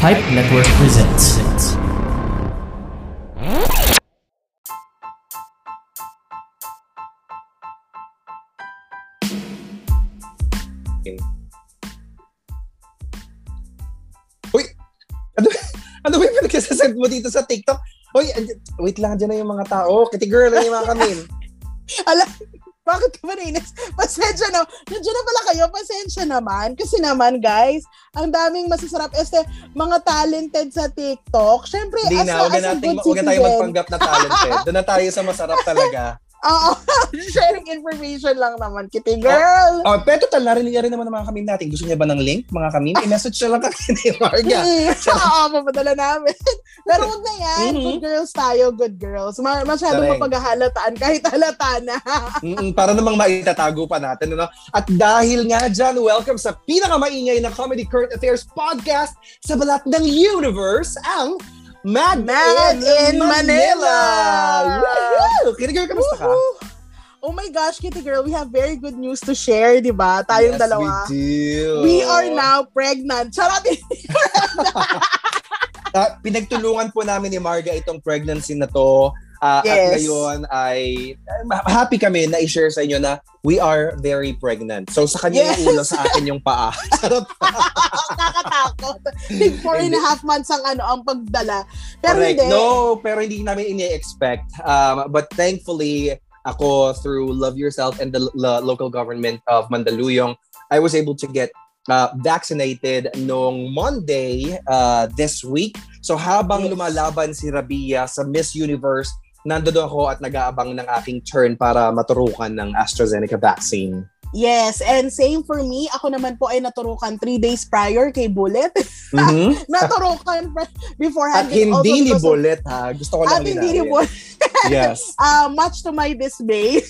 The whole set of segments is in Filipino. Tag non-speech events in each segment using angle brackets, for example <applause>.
Pipe Network presents. Uy! Ano, <laughs> ano ba yung pinagkasasend mo dito sa TikTok? Uy, wait lang, dyan na yung mga tao. Kitty girl, ano yung mga kamin? <laughs> Alam, bakit ka ba nainis? <laughs> Pasensya na. Nandiyan na pala kayo. Pasensya naman. Kasi naman, guys, ang daming masasarap. Este, mga talented sa TikTok. Siyempre, Hindi as, na, as a na natin, good huwag na tayo citizen, magpanggap na talented. Doon na tayo sa masarap talaga. <laughs> Oo. <laughs> sharing information lang naman, kitty girl. Oh, pero total, narinig rin naman ng mga kamin natin. Gusto niya ba ng link, mga kamin? I-message na lang kami ni Marga. <laughs> Oo, papadala namin. <laughs> Pero wag na yan. Mhm. Good girls tayo, good girls. Ma- masyadong Correct. mapaghahalataan kahit halata na. Mm-mm, para namang maitatago pa natin. Ano? At dahil nga dyan, welcome sa pinakamaingay na Comedy Current Affairs podcast sa balat ng universe, ang Mad, Mad in Manila! Woohoo! Kinigaw, kamusta ka? Oh my gosh, Kitty Girl, we have very good news to share, di ba? Tayong Yes, dalawa. we do. We are now pregnant. Charot! <laughs> <laughs> Ah, pinagtulungan po namin ni Marga itong pregnancy na to. At Yes. ngayon ay ah, happy kami na i-share sa inyo na we are very pregnant. So sa kanya Yes. yung ulo, sa akin yung paa. <laughs> Charot. Nakakatakot. Big four and a half months ang ano ang pagdala. Pero Correct. hindi. No, pero hindi namin ini-expect. Um, but thankfully, ako through Love Yourself and the l- local government of Mandaluyong, I was able to get uh, vaccinated noong Monday uh, this week. So habang Yes. lumalaban si Rabia sa Miss Universe, nandoon ako at nag-aabang ng aking turn para maturukan ng AstraZeneca vaccine. Yes, and same for me. Ako naman po ay naturukan three days prior kay Bullet. <laughs> Mhm. naturukan beforehand. At hindi ni Bullet ha. Gusto ko lang At hindi ni linawin. Bullet. Yes. <laughs> Uh, much to my dismay. <laughs>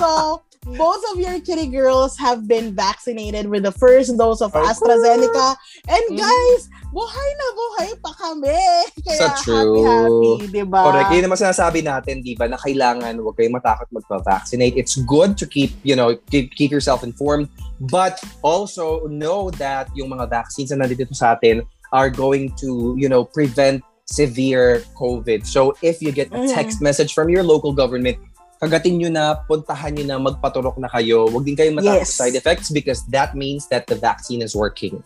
so, both of your kitty girls have been vaccinated with the first dose of Woohoo! AstraZeneca. And Mhm. guys, buhay na buhay pa kami. <laughs> Kaya So true. happy, happy, di ba? Correct. Yun naman sinasabi natin, di ba, na kailangan huwag kayong matakot magpa-vaccinate. It's good to keep, you know, keep, keep yourself informed. But also know that yung mga vaccines na nandito sa atin are going to, you know, prevent severe COVID. So if you get a Mhm. text message from your local government, kagatin nyo na, puntahan nyo na, magpaturok na kayo. Huwag din kayong matakot Yes. side effects because that means that the vaccine is working.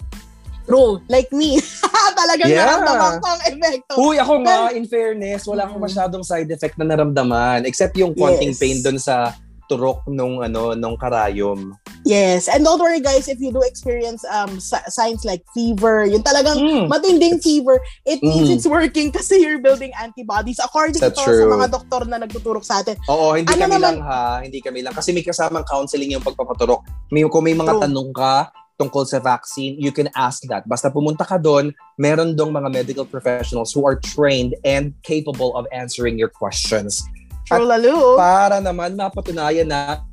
True. Like me. <laughs> Talagang Yeah. naramdaman ko ang epekto. Uy, ako nga, in fairness, wala akong Mm. masyadong side effect na naramdaman. Except yung konting Yes. pain doon sa turok nung ano nung karayom. Yes. And don't worry guys, if you do experience um si- signs like fever, yung talagang Mm. matinding fever, it means Mm. it's working kasi you're building antibodies according That's to true. sa mga doktor na nagtuturok sa atin. Oo, hindi Ano kami naman- lang ha, hindi kami lang kasi may kasamang counseling yung pagpapaturok. May kung may mga True. tanong ka tungkol sa vaccine, you can ask that. Basta pumunta ka doon, meron dong mga medical professionals who are trained and capable of answering your questions. True para naman mapatunayan na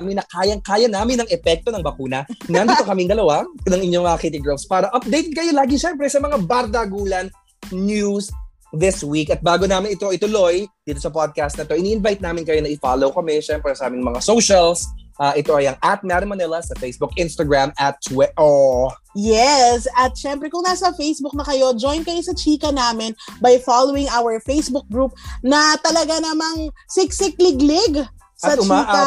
kami na kayang-kaya namin ang epekto ng bakuna. Nandito kaming dalawa ng inyong mga Kitty Girls para update kayo lagi syempre sa mga bardagulan news this week. At bago namin ito ituloy dito sa podcast na to, ini-invite namin kayo na i-follow kami syempre sa aming mga socials. Ah, ito ay ang at Mad Manila sa Facebook, Instagram, at Twitter. Oh, Yes. At syempre, kung nasa Facebook na kayo, join kayo sa chika namin by following our Facebook group na talaga namang siksik-liglig sa at chika.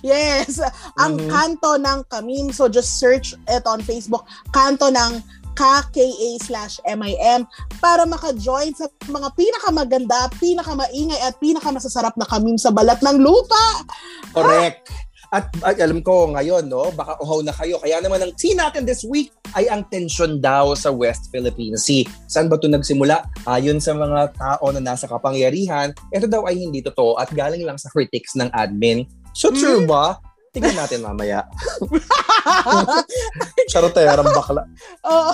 Yes. Ang Mhm. kanto ng Kamim. So just search it on Facebook. Kanto ng KKA slash MIM para maka-join sa mga pinakamaganda, pinakamaingay at pinakamasasarap na kamim sa balat ng lupa. Correct. At, at alam ko ngayon, no, baka uhaw na kayo. Kaya naman ang scene natin this week ay ang tensyon daw sa West Philippine Sea. Saan ba ito nagsimula? Ayon sa mga tao na nasa kapangyarihan, ito daw ay hindi totoo at galing lang sa critics ng admin. So true ba? Tingnan natin mamaya. <laughs> Charoterang bakla. Oo.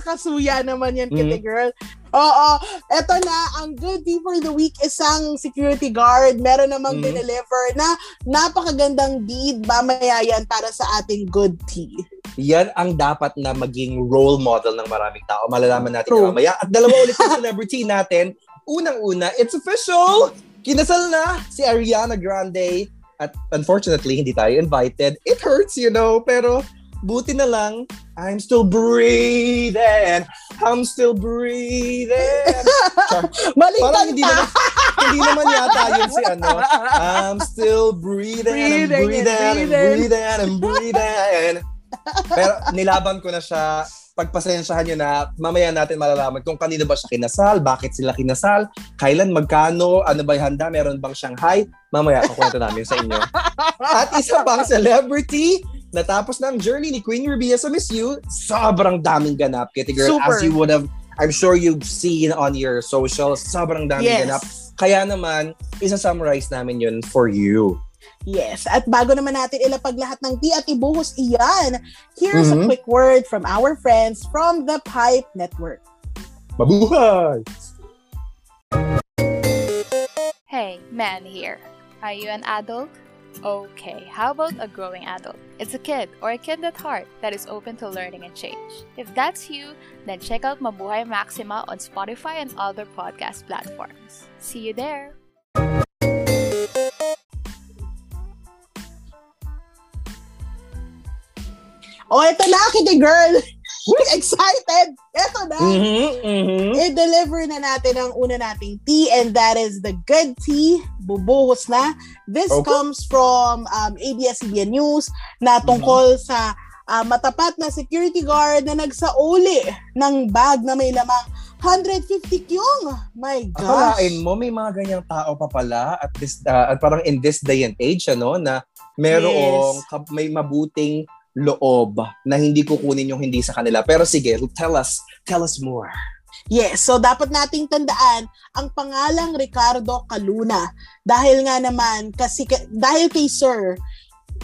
Kasuya naman yan, Mhm. Kitty Girl. Oo. Eto na, ang good tea for the week isang security guard. Meron namang Mhm. dineliver na napakagandang deed mamaya yan para sa ating good tea. Yan ang dapat na maging role model ng maraming tao. Malalaman natin True. mamaya. At dalawa ulit yung celebrity natin. Unang-una, it's official! Kinasal na si Ariana Grande. At unfortunately, hindi tayo invited. It hurts, you know. Pero buti na lang, I'm still breathing. I'm still breathing. <laughs> Balik Parang hindi naman, hindi naman yata yun si ano. I'm still breathing, and I'm Breathing breathing, and and I'm breathing. breathing, and breathing. Pero nilaban ko na siya. Pagpasensyahan nyo na, mamaya natin malalaman kung kanino ba siya kinasal, bakit sila kinasal, kailan, magkano, ano ba yung handa, meron bang Shanghai. Mamaya, kukwento namin sa inyo. <laughs> At isa pang celebrity, natapos na ang journey ni Queen Rubia sa Miss You, sobrang daming ganap, Kitty Girl. Super. As you would have, I'm sure you've seen on your socials, sobrang daming ganap. Yes. Kaya naman, isa-summarize namin yun for you. Yes. At bago naman natin ilapag lahat ng di at ibuhos iyan, here's a Mhm. quick word from our friends from the Pipe Network. Mabuhay! Hey, man here. Are you an adult? Okay, how about a growing adult? It's a kid or a kid at heart that is open to learning and change. If that's you, then check out Mabuhay Maxima on Spotify and other podcast platforms. See you there! Oh, ito na, Kitty Girl! <laughs> Excited! Ito na! Mhm, mhm. I-deliver na natin ang una nating tea and that is the good tea. Bubuhos na. This Okay. comes from um, ABS-CBN News na tungkol sa ah, matapat na security guard na nagsauli ng bag na may lamang 150 kyong. My gosh. Akalain mo, may mga ganyang tao pa pala at this, uh, at parang in this day and age, ano, na merong Yes. may mabuting loob na hindi kukunin yung hindi sa kanila. Pero sige, tell us, tell us more. Yes, so dapat nating tandaan ang pangalang Ricardo Caluna dahil nga naman kasi dahil kay Sir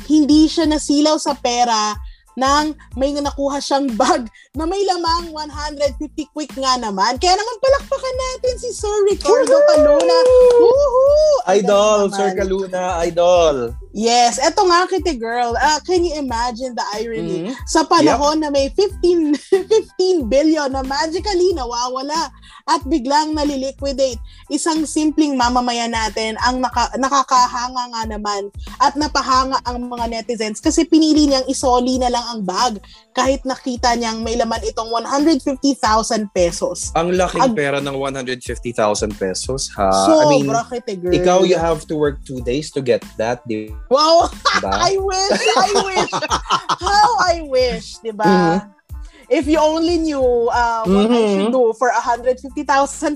hindi siya nasilaw sa pera nang may nakuha siyang bag na may lamang 150 quick nga naman. Kaya naman palakpakan natin si Sir Ricardo Caluna. Woohoo! Idol, Sir. Kaluna, idol. Yes, eto nga Kitty Girl. Ah, can you imagine the irony? Mhm. sa panahon na may 15 15 <laughs> billion na magically nawawala at biglang naliliquidate. Isang simpleng mamamayan natin ang naka, nakakahanga nga naman at napahanga ang mga netizens kasi pinili niyang isoli na lang ang bag kahit nakita niyang may laman itong 150,000 pesos. Ang laking Ag- pera ng 150,000 pesos, ha? I mean, Sobra kite girl. ikaw, you have to work two days to get that, di Wow! ba? <laughs> I wish! I wish! How I wish, di ba? Mhm. If you only knew uh, what I Mhm. should do for 150,000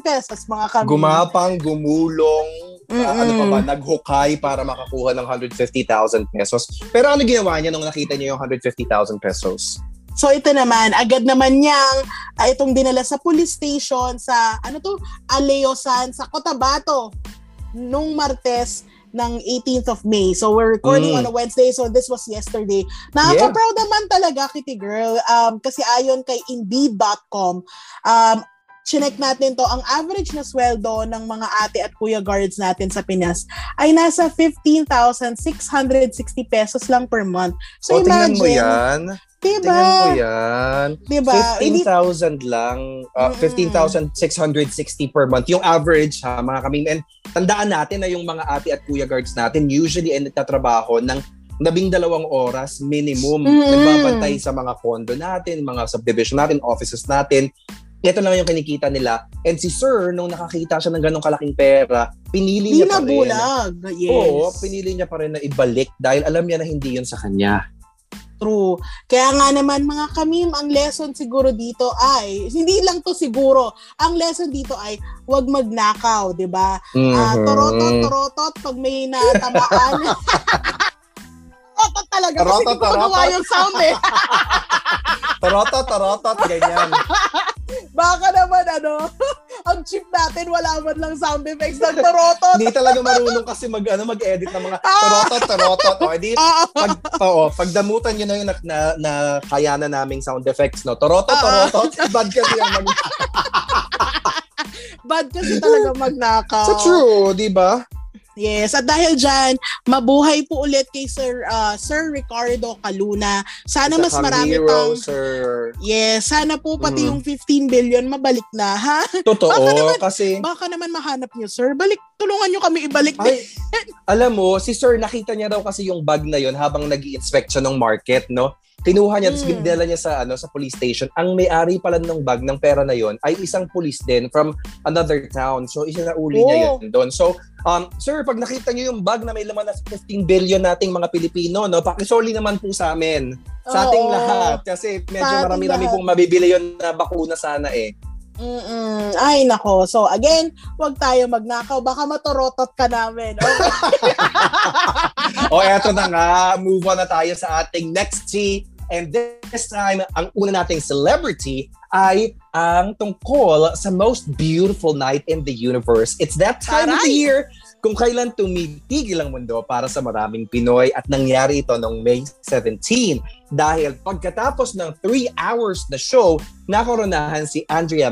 pesos, mga kami. Gumapang, gumulong, ah, ano pa Mm-mm. ba, naghukay para makakuha ng 150,000 pesos. Pero ano ginawa niya nung nakita niya yung 150,000 pesos? So ito naman, agad naman niyang ah, itong dinala sa police station sa, ano to, Aleosan sa Cotabato nung Martes ng 18th of May. So we're recording Mm. on a Wednesday, so this was yesterday. Nakaka-proud naman talaga, Kitty Girl. Um, kasi ayon kay Indeed.com, um, chinek natin to, ang average na sweldo ng mga ate at kuya guards natin sa Pinas ay nasa 15,660 pesos lang per month. So o, tingnan mo imagine, yan. diba? Tingnan mo yan. Diba? Hindi, 15,000 lang. Uh, Mm-mm. 15,660 per month. Yung average ha, mga kami. And tandaan natin na yung mga ate at kuya guards natin usually ay nagtatrabaho ng labing dalawang oras minimum. Mm-mm. Nagbabantay sa mga condo natin, mga subdivision natin, offices natin. Ito lang yung kinikita nila. And si Sir, nung nakakita siya ng ganong kalaking pera, pinili Di niya pa rin. bulag. Yes. Oo, pinili niya pa rin na ibalik dahil alam niya na hindi yun sa kanya. True. Kaya nga naman mga kamim, ang lesson siguro dito ay, hindi lang to siguro, ang lesson dito ay huwag magnakaw, di ba? Ah, Mhm. torotot, torotot, pag may natamaan. <laughs> torotot talaga. Kasi Torotot, hindi ko magawa torotot. yung sound eh. <laughs> Tarotot, tarotot, ganyan. <laughs> Baka naman ano, <laughs> ang chip natin wala man lang sound effects ng torotot. Hindi talaga marunong kasi mag, ano, mag-edit ng mga Ah! tarotot, tarotot. O, edi, Ah, pag, oo, pagdamutan nyo na yung na, na, na kaya na naming sound effects, no? Torotot, Ah, tarotot. Bad kasi yung mag... <laughs> bad kasi talaga magnakaw. So true, di ba? Yes, at dahil dyan, mabuhay po ulit kay Sir ah, Sir Ricardo Caluna. Sana mas Isa kang marami hero, pang sir. Yes, sana po pati Mm. yung 15 billion mabalik na, ha? Totoo, Baka naman- kasi... Baka naman mahanap nyo, sir. Balik, tulungan nyo kami ibalik. Ay, alam mo, si Sir nakita niya daw kasi yung bag na yon habang nag inspect siya ng market, no? Kinuha niya, tapos Mm. dinala niya sa, ano, sa police station. Ang may-ari pala ng bag ng pera na yon ay isang police din from another town. So, isinauli niya Oh. yun doon. So, um, sir, pag nakita niyo yung bag na may laman na 15 billion nating mga Pilipino, no, pakisoli naman po sa amin. Sa ating Oo. lahat. Kasi medyo ating marami-rami pong mabibili yun na bakuna sana eh. Mm-mm. Ay, nako. So, again, wag tayo magnakaw. Baka matorotot ka namin. Okay? <laughs> o eto na nga, move on na tayo sa ating next tea. And this time, ang una nating celebrity ay ang tungkol sa most beautiful night in the universe. It's that time of the Taray! year kung kailan tumitigil ang mundo para sa maraming Pinoy at nangyari ito noong May 17. Dahil pagkatapos ng 3 hours na show, nakoronahan si Andrea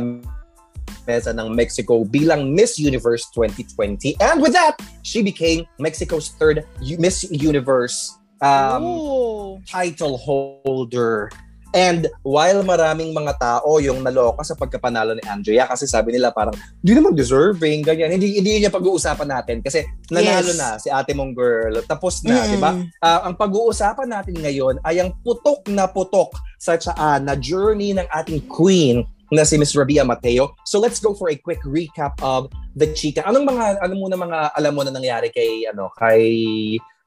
Meza ng Mexico bilang Miss Universe 2020. And with that, she became Mexico's third Miss Universe um, Ooh. title holder. And while maraming mga tao yung naloka sa pagkapanalo ni Andrea kasi sabi nila parang di naman deserving, ganyan. Hindi, hindi niya pag-uusapan natin kasi nanalo Yes. na si ate mong girl. Tapos na, Mm. di ba? Ah, ang pag-uusapan natin ngayon ay ang putok na putok sa tsaan na journey ng ating queen na si Miss Rabia Mateo. So let's go for a quick recap of the chika. Anong mga ano muna mga alam mo na nangyari kay ano kay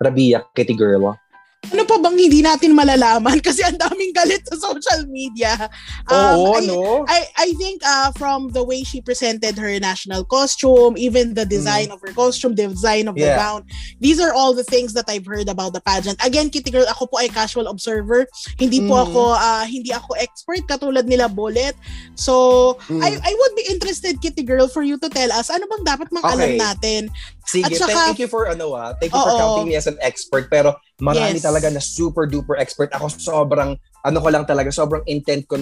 Rabia Kitty Girl? Ano pa bang hindi natin malalaman? <laughs> Kasi ang daming galit sa social media. Oo, I, no? I, I think uh, from the way she presented her national costume, even the design of her costume, the design of the Mm. Yeah. gown, these are all the things that I've heard about the pageant. Again, Kitty Girl, ako po ay casual observer. Hindi po Mm. ako uh, hindi ako expert katulad nila Bullet. So, Mm. I I would be interested Kitty Girl for you to tell us ano bang dapat mang alam Okay. natin. Sige, At saka- thank you for ano ah. Thank you for Oo. counting me as an expert pero marami Yes. talaga na super duper expert. Ako sobrang ano ko lang talaga, sobrang intent ko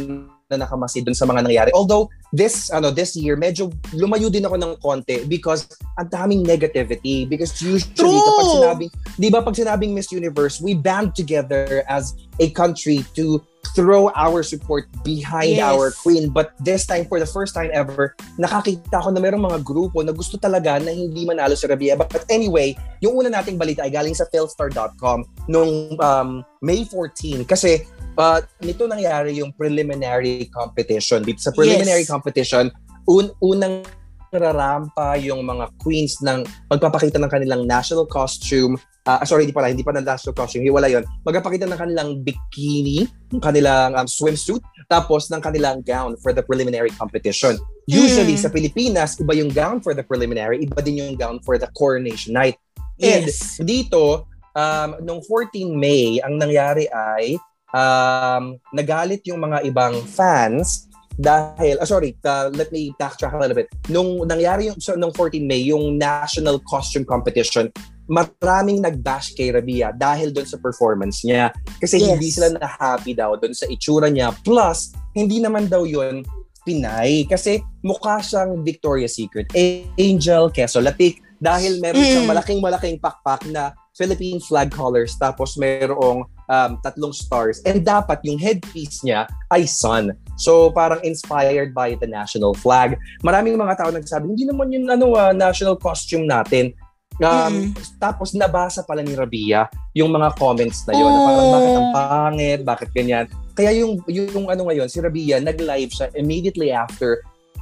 na nakamasid dun sa mga nangyari. Although this ano this year medyo lumayo din ako ng konti because ang daming negativity because usually True. kapag sinabing 'di ba pag sinabing Miss Universe, we band together as a country to throw our support behind Yes. our queen. But this time, for the first time ever, nakakita ko na mayroong mga grupo na gusto talaga na hindi manalo si Rabia. But anyway, yung una nating balita ay galing sa philstar.com nung um, May 14. Kasi uh, nito nangyari yung preliminary competition. Dito sa preliminary Yes. competition, un- unang rarampa yung mga queens ng magpapakita ng kanilang national costume. Ah, sorry, hindi pala, hindi pa na national costume. Hiwala yon. Magpapakita ng kanilang bikini, ng kanilang um, swimsuit, tapos ng kanilang gown for the preliminary competition. Usually, Mm. sa Pilipinas, iba yung gown for the preliminary, iba din yung gown for the coronation night. And Yes. dito, um, nung 14 May, ang nangyari ay um, nagalit yung mga ibang fans dahil, ah, sorry, uh, let me backtrack a little bit. Nung nangyari yung, so, nung 14 May, yung National Costume Competition, maraming nag-bash kay Rabia dahil doon sa performance niya. Kasi Yes. hindi sila na-happy daw doon sa itsura niya. Plus, hindi naman daw yun Pinay. Kasi mukha siyang Victoria's Secret. Angel Queso-Latik. Dahil meron siyang Mm. malaking-malaking pakpak na Philippine flag colors tapos mayroong um, tatlong stars. And dapat yung headpiece niya ay sun. So parang inspired by the national flag. Maraming mga tao nagsabi, hindi naman yun ano, ah, national costume natin. Um, Tapos nabasa pala ni Rabia yung mga comments na yun. Na parang Oh. bakit ang pangit, bakit ganyan. Kaya yung, yung ano ngayon, si Rabia, nag-live siya immediately after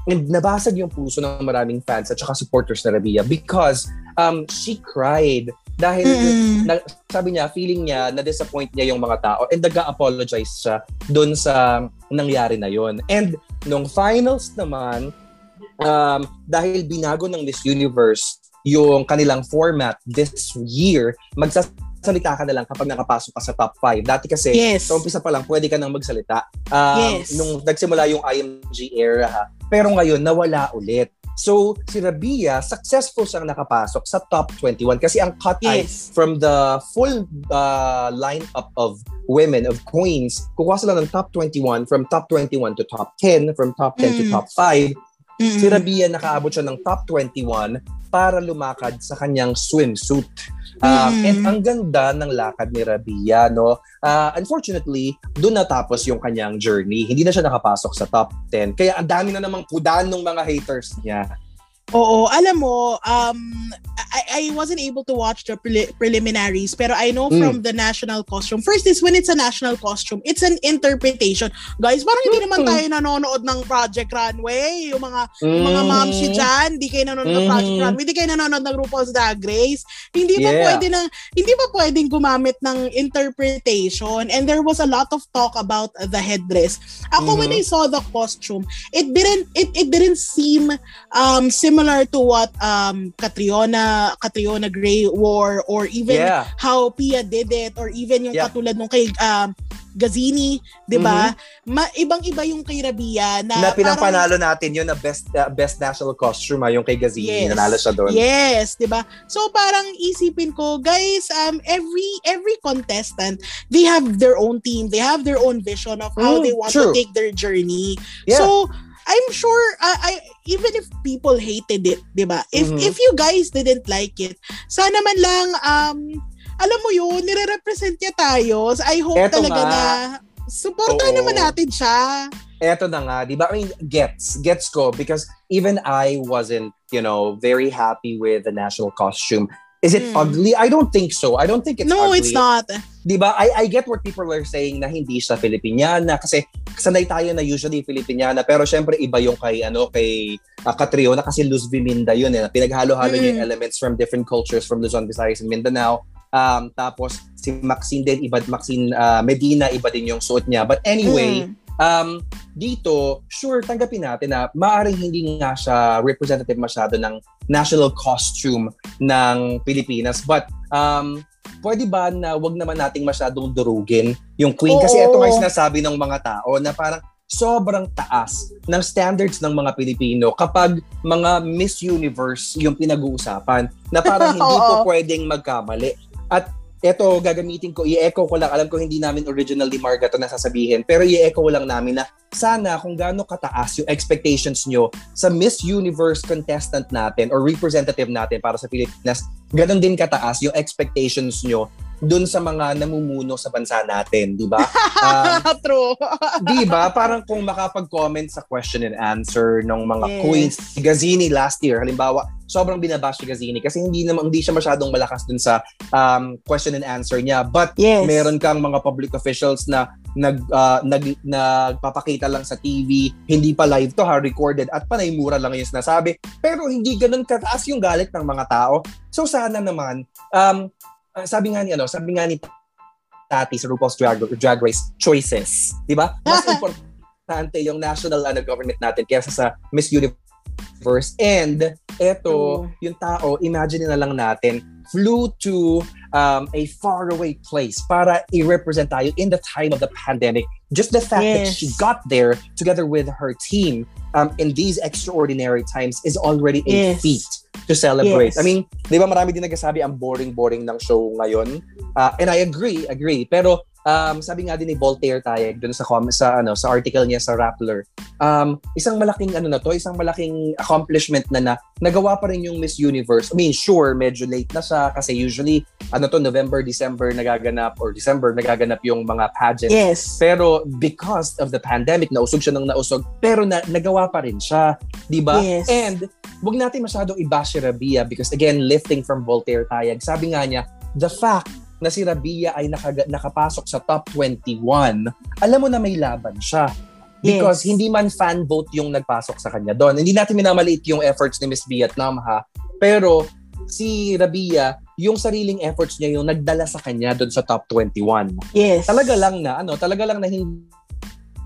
and nabasag yung puso ng maraming fans at saka supporters na Rabia because um, she cried dahil Mm-mm. na, sabi niya, feeling niya, na-disappoint niya yung mga tao and nag-apologize siya doon sa nangyari na yon. And nung finals naman, um, dahil binago ng Miss Universe yung kanilang format this year, magsasalita ka na lang kapag nakapasok ka sa top 5. Dati kasi, Yes. sa umpisa pa lang, pwede ka nang magsalita. Um, Yes. Nung nagsimula yung IMG era, ha. pero ngayon, nawala ulit. So, si Rabia, successful siyang nakapasok sa top 21 kasi ang cut Yes. from the full uh, lineup of women, of queens, kukuha sila ng top 21, from top 21 to top 10, from top 10 to Mm. top 5. Mm-mm. Si Rabia nakaabot siya ng top 21 para lumakad sa kanyang swimsuit. Um, Mm. And ang ganda ng lakad ni Rabia, no? Uh, unfortunately, doon natapos yung kanyang journey. Hindi na siya nakapasok sa top 10. Kaya ang dami na namang kudan ng mga haters niya. Oo, alam mo, um, I, I wasn't able to watch the preli- preliminaries, pero I know Mm. from the national costume. First is when it's a national costume, it's an interpretation. Guys, parang hindi naman Mm. tayo nanonood ng Project Runway. Yung mga mga Mm. mamsi dyan, hindi kayo nanonood ng Project Mhm. Runway, hindi kayo nanonood ng RuPaul's Drag Race. Hindi pa Yeah. pwede ng hindi pa pwedeng gumamit ng interpretation and there was a lot of talk about the headdress. Ako when Mhm. I saw the costume, it didn't it it didn't seem um similar to what um Catriona Catriona Gray wore or even Yeah. how Pia did it or even yung Yeah. katulad nung kay um Gazini, 'di ba? Ma- ibang-iba yung kay Rabia na, Mm-hmm. Na parang- pinampanalo natin yun na best uh, best national costume ah, yung kay Gazini. Yes. Nanalo siya doon. Yes, 'di ba? So parang isipin ko, guys, um every every contestant, they have their own team, they have their own vision of how Mm, they want true. to take their journey. Yeah. So I'm sure uh, I even if people hated it, 'di ba? If Mhm. if you guys didn't like it, sana man lang um alam mo yun, nire-represent niya tayo. So I hope Eto talaga nga. na supportahan naman natin siya. Eto na nga, di ba? I mean, gets. Gets ko because even I wasn't, you know, very happy with the national costume. Is it Hmm. ugly? I don't think so. I don't think it's no, ugly. it's not. Di ba? I, I get what people are saying na hindi siya Filipiniana kasi sanay tayo na usually Filipiniana pero syempre iba yung kay ano kay uh, Catriona kasi Luz Viminda yun eh. na Pinaghalo-halo niya yung Mm. elements from different cultures from Luzon, Visayas, and Mindanao. Um, tapos si Maxine din, iba Maxine uh, Medina, iba din yung suot niya. But anyway, Mm. Um, dito, sure, tanggapin natin na maaaring hindi nga siya representative masyado ng national costume ng Pilipinas. But, um, pwede ba na wag naman nating masyadong durugin yung queen? Kasi ito nga sinasabi ng mga tao na parang sobrang taas ng standards ng mga Pilipino kapag mga Miss Universe yung pinag-uusapan na parang hindi po <laughs> pwedeng magkamali. At eto, gagamitin ko, i-echo ko lang. Alam ko hindi namin originally Marga to nasasabihin, pero i-echo lang namin na sana kung gaano kataas yung expectations nyo sa Miss Universe contestant natin or representative natin para sa Pilipinas, ganun din kataas yung expectations nyo dun sa mga namumuno sa bansa natin, di ba? Um, <laughs> True. di ba? Parang kung makapag-comment sa question and answer ng mga Yes. queens, si Gazini last year, halimbawa, sobrang binabash si Gazini kasi hindi naman hindi siya masyadong malakas dun sa um, question and answer niya. But Yes. meron kang mga public officials na nag ah, nag nagpapakita lang sa TV, hindi pa live to ha, recorded at panay mura lang yung sinasabi. Pero hindi ganun kataas yung galit ng mga tao. So sana naman um ah, sabi nga ni ano, sabi nga ni Tati sa RuPaul's Drag, Drag Race choices, 'di ba? <laughs> Mas importante yung national ano, government natin kaysa sa Miss Universe. And eto, True. yung tao, imagine na lang natin, flew to um, a faraway place para i-represent tayo in the time of the pandemic. Just the fact that Yes. she got there together with her team um, in these extraordinary times is already a Yes. feat to celebrate. Yes. I mean, di ba marami din nagsasabi ang boring-boring ng show ngayon? Uh, and I agree, agree. Pero um, sabi nga din ni Voltaire Tayeg dun sa sa ano sa article niya sa Rappler, um, isang malaking ano na to, isang malaking accomplishment na na nagawa pa rin yung Miss Universe. I mean, sure, medyo late na siya kasi usually ano to November, December nagaganap or December nagaganap yung mga pageants. Yes. Pero because of the pandemic, nausog siya ng nausog, pero na, nagawa pa rin siya, 'di ba? Yes. And wag natin masyadong i-bash si Rabia because again, lifting from Voltaire Tayag, sabi nga niya, the fact na si Rabia ay nakaga- nakapasok sa top 21, alam mo na may laban siya. Because Yes. hindi man fan vote yung nagpasok sa kanya doon. Hindi natin minamaliit yung efforts ni Miss Vietnam ha. Pero si Rabia, yung sariling efforts niya yung nagdala sa kanya doon sa top 21 Yes. talaga lang na ano, talaga lang na hindi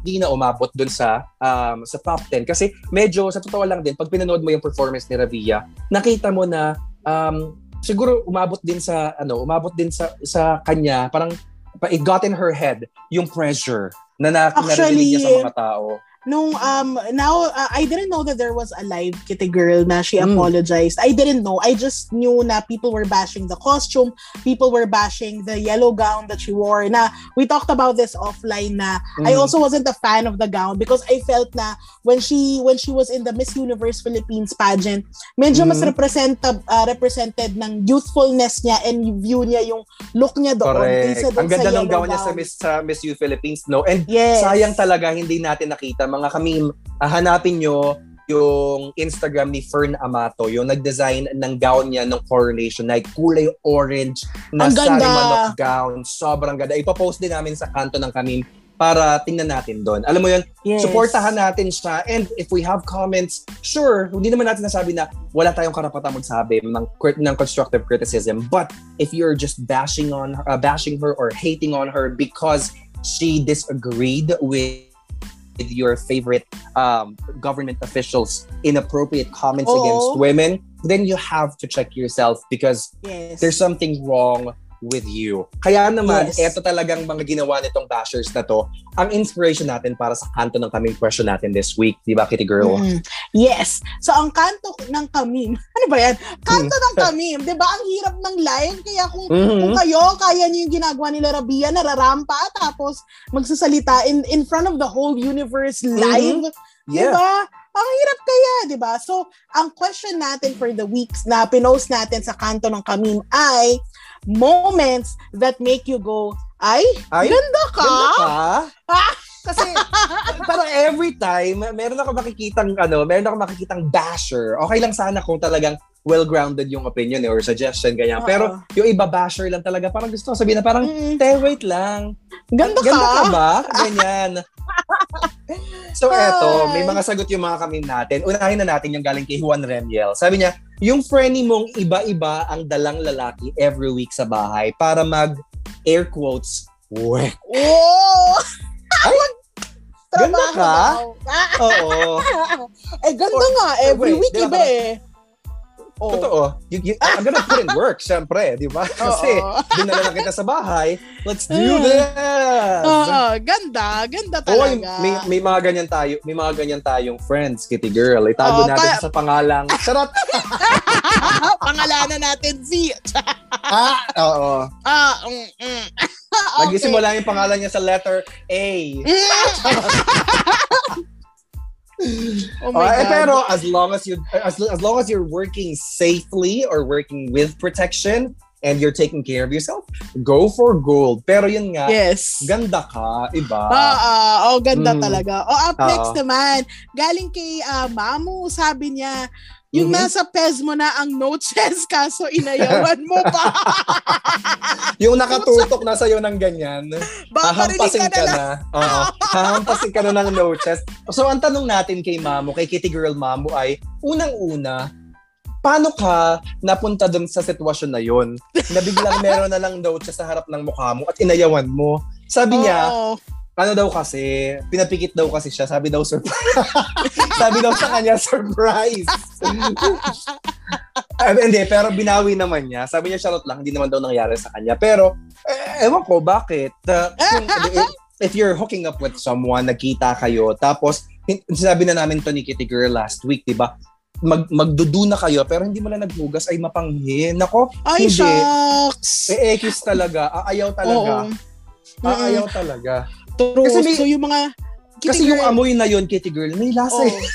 hindi na umabot dun sa um, sa top 10 kasi medyo sa totoo lang din pag pinanood mo yung performance ni Ravia nakita mo na um, siguro umabot din sa ano umabot din sa sa kanya parang pa- it got in her head yung pressure na na narinig niya sa Actually, mga tao nung um now uh, I didn't know that there was a live Kitty Girl na she Mm. apologized. I didn't know. I just knew na people were bashing the costume, people were bashing the yellow gown that she wore. Na we talked about this offline na I Mm. also wasn't a fan of the gown because I felt na when she when she was in the Miss Universe Philippines pageant, medyo mas Mhm. represented uh, represented ng youthfulness niya and view niya yung look niya doon correct kaysa doon ang ganda ng gawa niya sa gown. Miss sa Miss You Philippines no and Yes. sayang talaga hindi natin nakita mga kami ah, hanapin nyo yung Instagram ni Fern Amato, yung nag-design ng gown niya ng coronation na kulay orange na Ang ganda. sari manok gown. Sobrang ganda. Ipopost din namin sa kanto ng kamin para tingnan natin doon. Alam mo yun, Yes. supportahan natin siya. And if we have comments, sure, hindi naman natin nasabi na wala tayong karapatang magsabi ng, ng constructive criticism. But if you're just bashing on uh, bashing her or hating on her because she disagreed with with your favorite um, government officials inappropriate comments Oo. against women, then you have to check yourself because Yes. there's something wrong with you. Kaya naman, Yes. eto talagang mga ginawa nitong bashers na to, ang inspiration natin para sa kanto ng kaming question natin this week. Di ba, Kitty Girl? Mm. Yes. So, ang kanto ng kamim, <laughs> ano ba yan? Kanto ng kamim, di ba? Ang hirap ng live. Kaya kung, Mhm. kung kayo, kaya niyo yung ginagawa nila Rabia, nararampa, tapos magsasalita in, in front of the whole universe live. Di Yeah. ba? Ang hirap kaya, di ba? So, ang question natin for the weeks na pinost natin sa kanto ng kamim ay moments that make you go, ay, Ay, ganda ka? Ganda ka? <laughs> Ah! Kasi parang every time, meron ako makikitang ano, meron ako makikitang basher. Okay lang sana kung talagang well-grounded yung opinion eh, or suggestion ganyan. Oo. Pero yung iba basher lang talaga, parang gusto ko sabihin na parang, Mm, te, wait lang. ganda, Ganda ka ka? ba? Ganyan. <laughs> so eto, may mga sagot yung mga kami natin. Unahin na natin yung galing kay Juan Remiel. Sabi niya, yung friendly mong iba-iba ang dalang lalaki every week sa bahay para mag air quotes, wek. Oh! Ay, ganda ka? Oo. <laughs> eh, ganda Or- nga. Every wait, week, iba eh. Oh. Totoo. You, you, I'm gonna put in work, syempre, di ba? <laughs> Kasi dinala lang kita sa bahay. Let's do Mm. this! Oo, ganda. Ganda Oy, talaga. may, may mga ganyan tayo, may mga ganyan tayong friends, Kitty Girl. Itago Oo, natin kaya- sa pangalang. <laughs> Charot! <laughs> Pangalanan natin si... ah, oo. Ah, mm, mm. okay. Nagsimula yung pangalan niya sa letter A. <laughs> oh my eh, God. pero as long as you as, as long as you're working safely or working with protection and you're taking care of yourself, go for gold. Pero yun nga, Yes. ganda ka, iba. Ah, oh, ganda Mm. talaga. Oh, up Oo. next naman, galing kay ah, Mamu, sabi niya, yung Mhm. nasa pez mo na ang no chest kaso inayawan mo pa. <laughs> yung nakatutok na sa'yo ng ganyan, <laughs> hahampasin ka na ka lang. na. Oo. <laughs> hahampasin ka na ng no chest. So, ang tanong natin kay Mamu, kay Kitty Girl Mamu ay, unang-una, paano ka napunta dun sa sitwasyon na yon na biglang <laughs> meron na lang no chest sa harap ng mukha mo at inayawan mo? Sabi niya, Oo. ano daw kasi, pinapikit daw kasi siya. Sabi daw, surprise. <laughs> Sabi daw sa kanya, surprise. <laughs> Eh, hindi, pero binawi naman niya. Sabi niya, charot lang, hindi naman daw nangyari sa kanya. Pero, eh, ewan ko, bakit? Uh, kung- if, if you're hooking up with someone, nagkita kayo, tapos, sinabi na namin to ni Kitty Girl last week, di ba? Mag, magdudu na kayo, pero hindi mo lang naghugas, ay mapanghin. Nako, Ay, Hindi. shucks. eh, ekis talaga. Aayaw talaga. Oo. Aayaw talaga. True. Kasi may- so yung mga Kasi Kitty yung girl, amoy na yun, Kitty Girl, may lasa oh. eh. <laughs>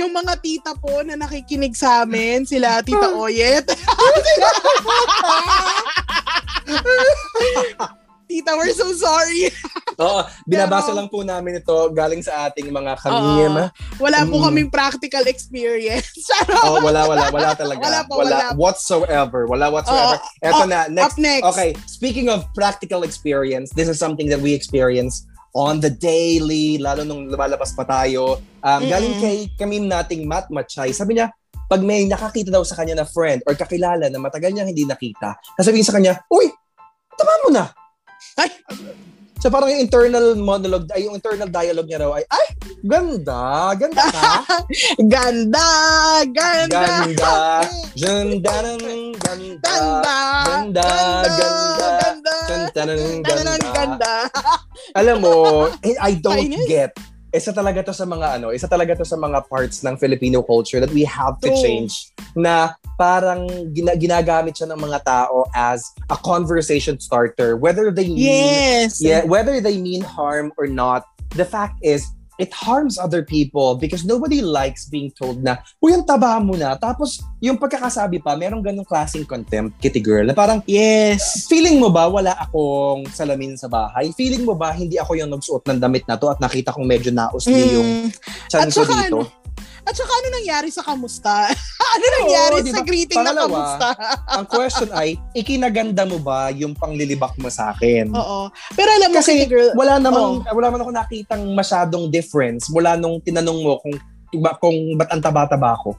yung mga tita po na nakikinig sa amin, sila Tita <laughs> Oyet. <laughs> Tita, we're so sorry. <laughs> Oo, binabasa Pero- lang po namin ito galing sa ating mga kamim. Oo. Wala po Mm. kaming practical experience. <laughs> Oh, wala, wala, wala talaga. Wala po, wala. whatsoever. Wala whatsoever. Oo. Eto Oh, na, next. Up next. Okay, speaking of practical experience, this is something that we experience on the daily, lalo nung lumalabas pa tayo. Um, Mm-mm. galing kay kamim nating Matt Machay, sabi niya, pag may nakakita daw sa kanya na friend or kakilala na matagal niya hindi nakita, sasabihin sa kanya, Uy, tama mo na. Ay! So parang yung internal monologue, ay yung internal dialogue niya raw ay, ay, ganda, ganda ka. <laughs> <laughs> Ganda! Ganda! Ganda. Ganda ganda. Ganda! Ganda, ganda. Ganda! Ganda! Alam mo, <laughs> eh, I don't Kainis. get. Isa talaga to sa mga ano, isa talaga to sa mga parts ng Filipino culture that we have to change na parang gina- ginagamit siya ng mga tao as a conversation starter whether they mean Yes! yeah, whether they mean harm or not. The fact is it harms other people because nobody likes being told na, uy, ang taba mo na. Tapos, yung pagkakasabi pa, merong ganong klaseng contempt, kitty girl, na parang, Yes. feeling mo ba wala akong salamin sa bahay? Feeling mo ba hindi ako yung nagsuot ng damit na to at nakita kong medyo nausli yung Mm. chan At ko dito? ano, At saka ano nangyari sa kamusta? <laughs> ano nangyari di sa ba? greeting na Pangalawa, kamusta? Ang question ay, ikinaganda mo ba yung panglilibak mo sa akin? Oo. Pero alam mo, Kasi girl, wala namang wala man ako nakitang masyadong difference mula nung tinanong mo kung kung ba't ang taba-taba ko.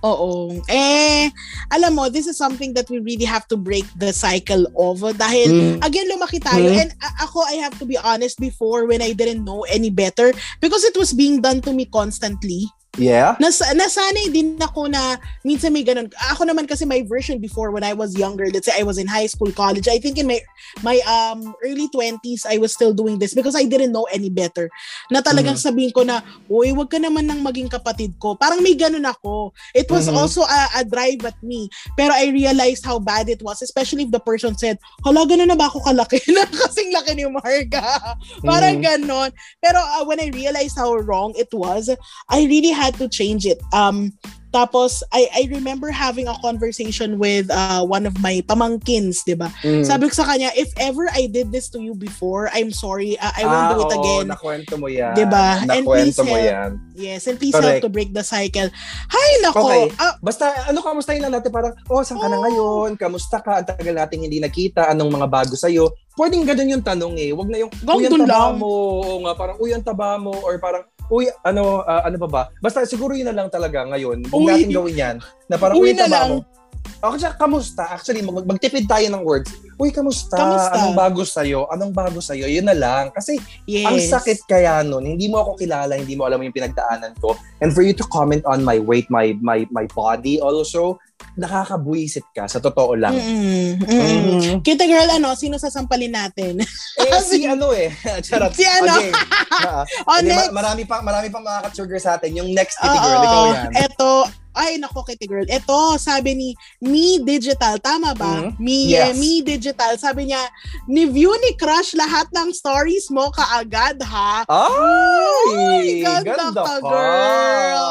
Oo. Eh, alam mo, this is something that we really have to break the cycle of. Dahil, Mm. again, lumaki tayo. Hmm. And a- ako, I have to be honest before when I didn't know any better because it was being done to me constantly. Yeah? Nas nasanay din ako na minsan may ganun. Ako naman kasi my version before when I was younger, let's say I was in high school, college, I think in my my um early 20s, I was still doing this because I didn't know any better. Na talagang Mhm. sabihin ko na, uy, wag ka naman nang maging kapatid ko. Parang may ganun ako. It was Mhm. also a, a drive at me. Pero I realized how bad it was, especially if the person said, hala, ganun na ba ako kalaki? <laughs> kasing laki ni Marga. Parang Mhm. ganon. Pero uh, when I realized how wrong it was, I really had to change it. Um, tapos, I, I remember having a conversation with uh, one of my pamangkins, di ba? Mm. Sabi ko sa kanya, if ever I did this to you before, I'm sorry, uh, I won't ah, do it oo, again. nakwento mo yan. Diba? And please Nakwento mo help. yan. yes, and please Correct. help to break the cycle. Hay, nako! Okay. Ah, Basta, ano, kamustahin lang natin parang, oh, saan ka na Oo. ngayon? Kamusta ka? Ang tagal nating hindi nakita. Anong mga bago sa'yo? Pwedeng ganun yung tanong eh. Wag na yung, uy, ang taba lang. mo. Oo nga, parang, uy, ang taba mo. Or parang, uy, ano, ah, ano ba ba? Basta siguro yun na lang talaga ngayon. Huwag natin gawin yan. Na parang, Uy uy, na lang. mo. Siya, kamusta? Actually, mag- magtipid tayo ng words. Uy, kamusta? Kamusta? Anong bago sa'yo? Anong bago sa'yo? Yun na lang. Kasi yes. ang sakit kaya nun, hindi mo ako kilala, hindi mo alam yung pinagdaanan ko. And for you to comment on my weight, my my my body also, nakakabuisit ka sa totoo lang. Mm-mm. Mm-mm. Mhm. Kita girl, ano, sino sasampalin natin? Eh, <laughs> si ano eh. <laughs> Charot. Si ano? Okay. <laughs> Ah, oh, hindi, next. ma- marami pa marami pang makaka-trigger sa atin. Yung next kitty girl, ikaw yan. Eto, ay nako Kitty Girl. Ito, sabi ni Me Digital, tama ba? Mhm. Me, Yes. eh, Me Digital, sabi niya, ni-view ni Crush lahat ng stories mo kaagad ha. Ay! ganda ka, pa. girl.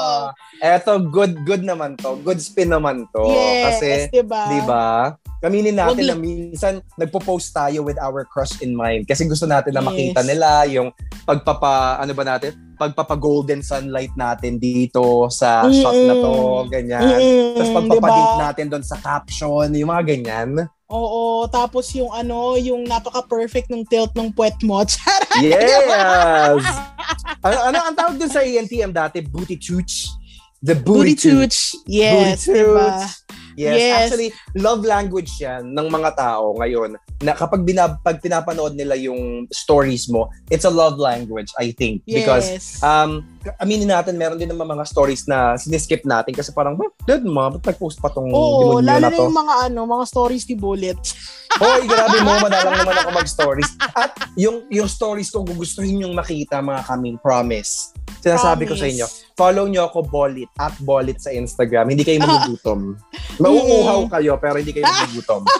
Eto, good good naman to. Good spin naman to. yes, Kasi, diba? di ba? Kaminin natin Wag na minsan nagpo-post tayo with our crush in mind kasi gusto natin na Yes. makita nila yung pagpapa ano ba natin pagpapa golden sunlight natin dito sa Mm-mm. shot na to ganyan Mm-mm, tapos pagpapadate diba? natin doon sa caption yung mga ganyan Oo, tapos yung ano, yung napaka-perfect ng tilt ng puwet mo. <laughs> Yes ano, ano ang tawag dun sa ENTM dati booty tooch the booty, Booty tooch. Yes, Booty diba? toots. Yes, Yes. actually, love language yan ng mga tao ngayon na kapag binab- pag pinapanood nila yung stories mo, it's a love language, I think. Because, Yes. um, aminin natin, meron din naman mga stories na siniskip natin kasi parang, ba, dead ma, ba't nag-post pa tong Oo, lalo na na yung mga ano, mga stories ni Bullet. <laughs> Hoy, grabe mo, <laughs> madalang naman ako mag-stories. At yung yung stories ko, gugustuhin yung makita mga kaming promise. Sinasabi ko sa inyo, follow nyo ako Bolit, at Bolit sa Instagram. Hindi kayo <laughs> magugutom. Mauuhaw kayo, pero hindi kayo magugutom. <laughs>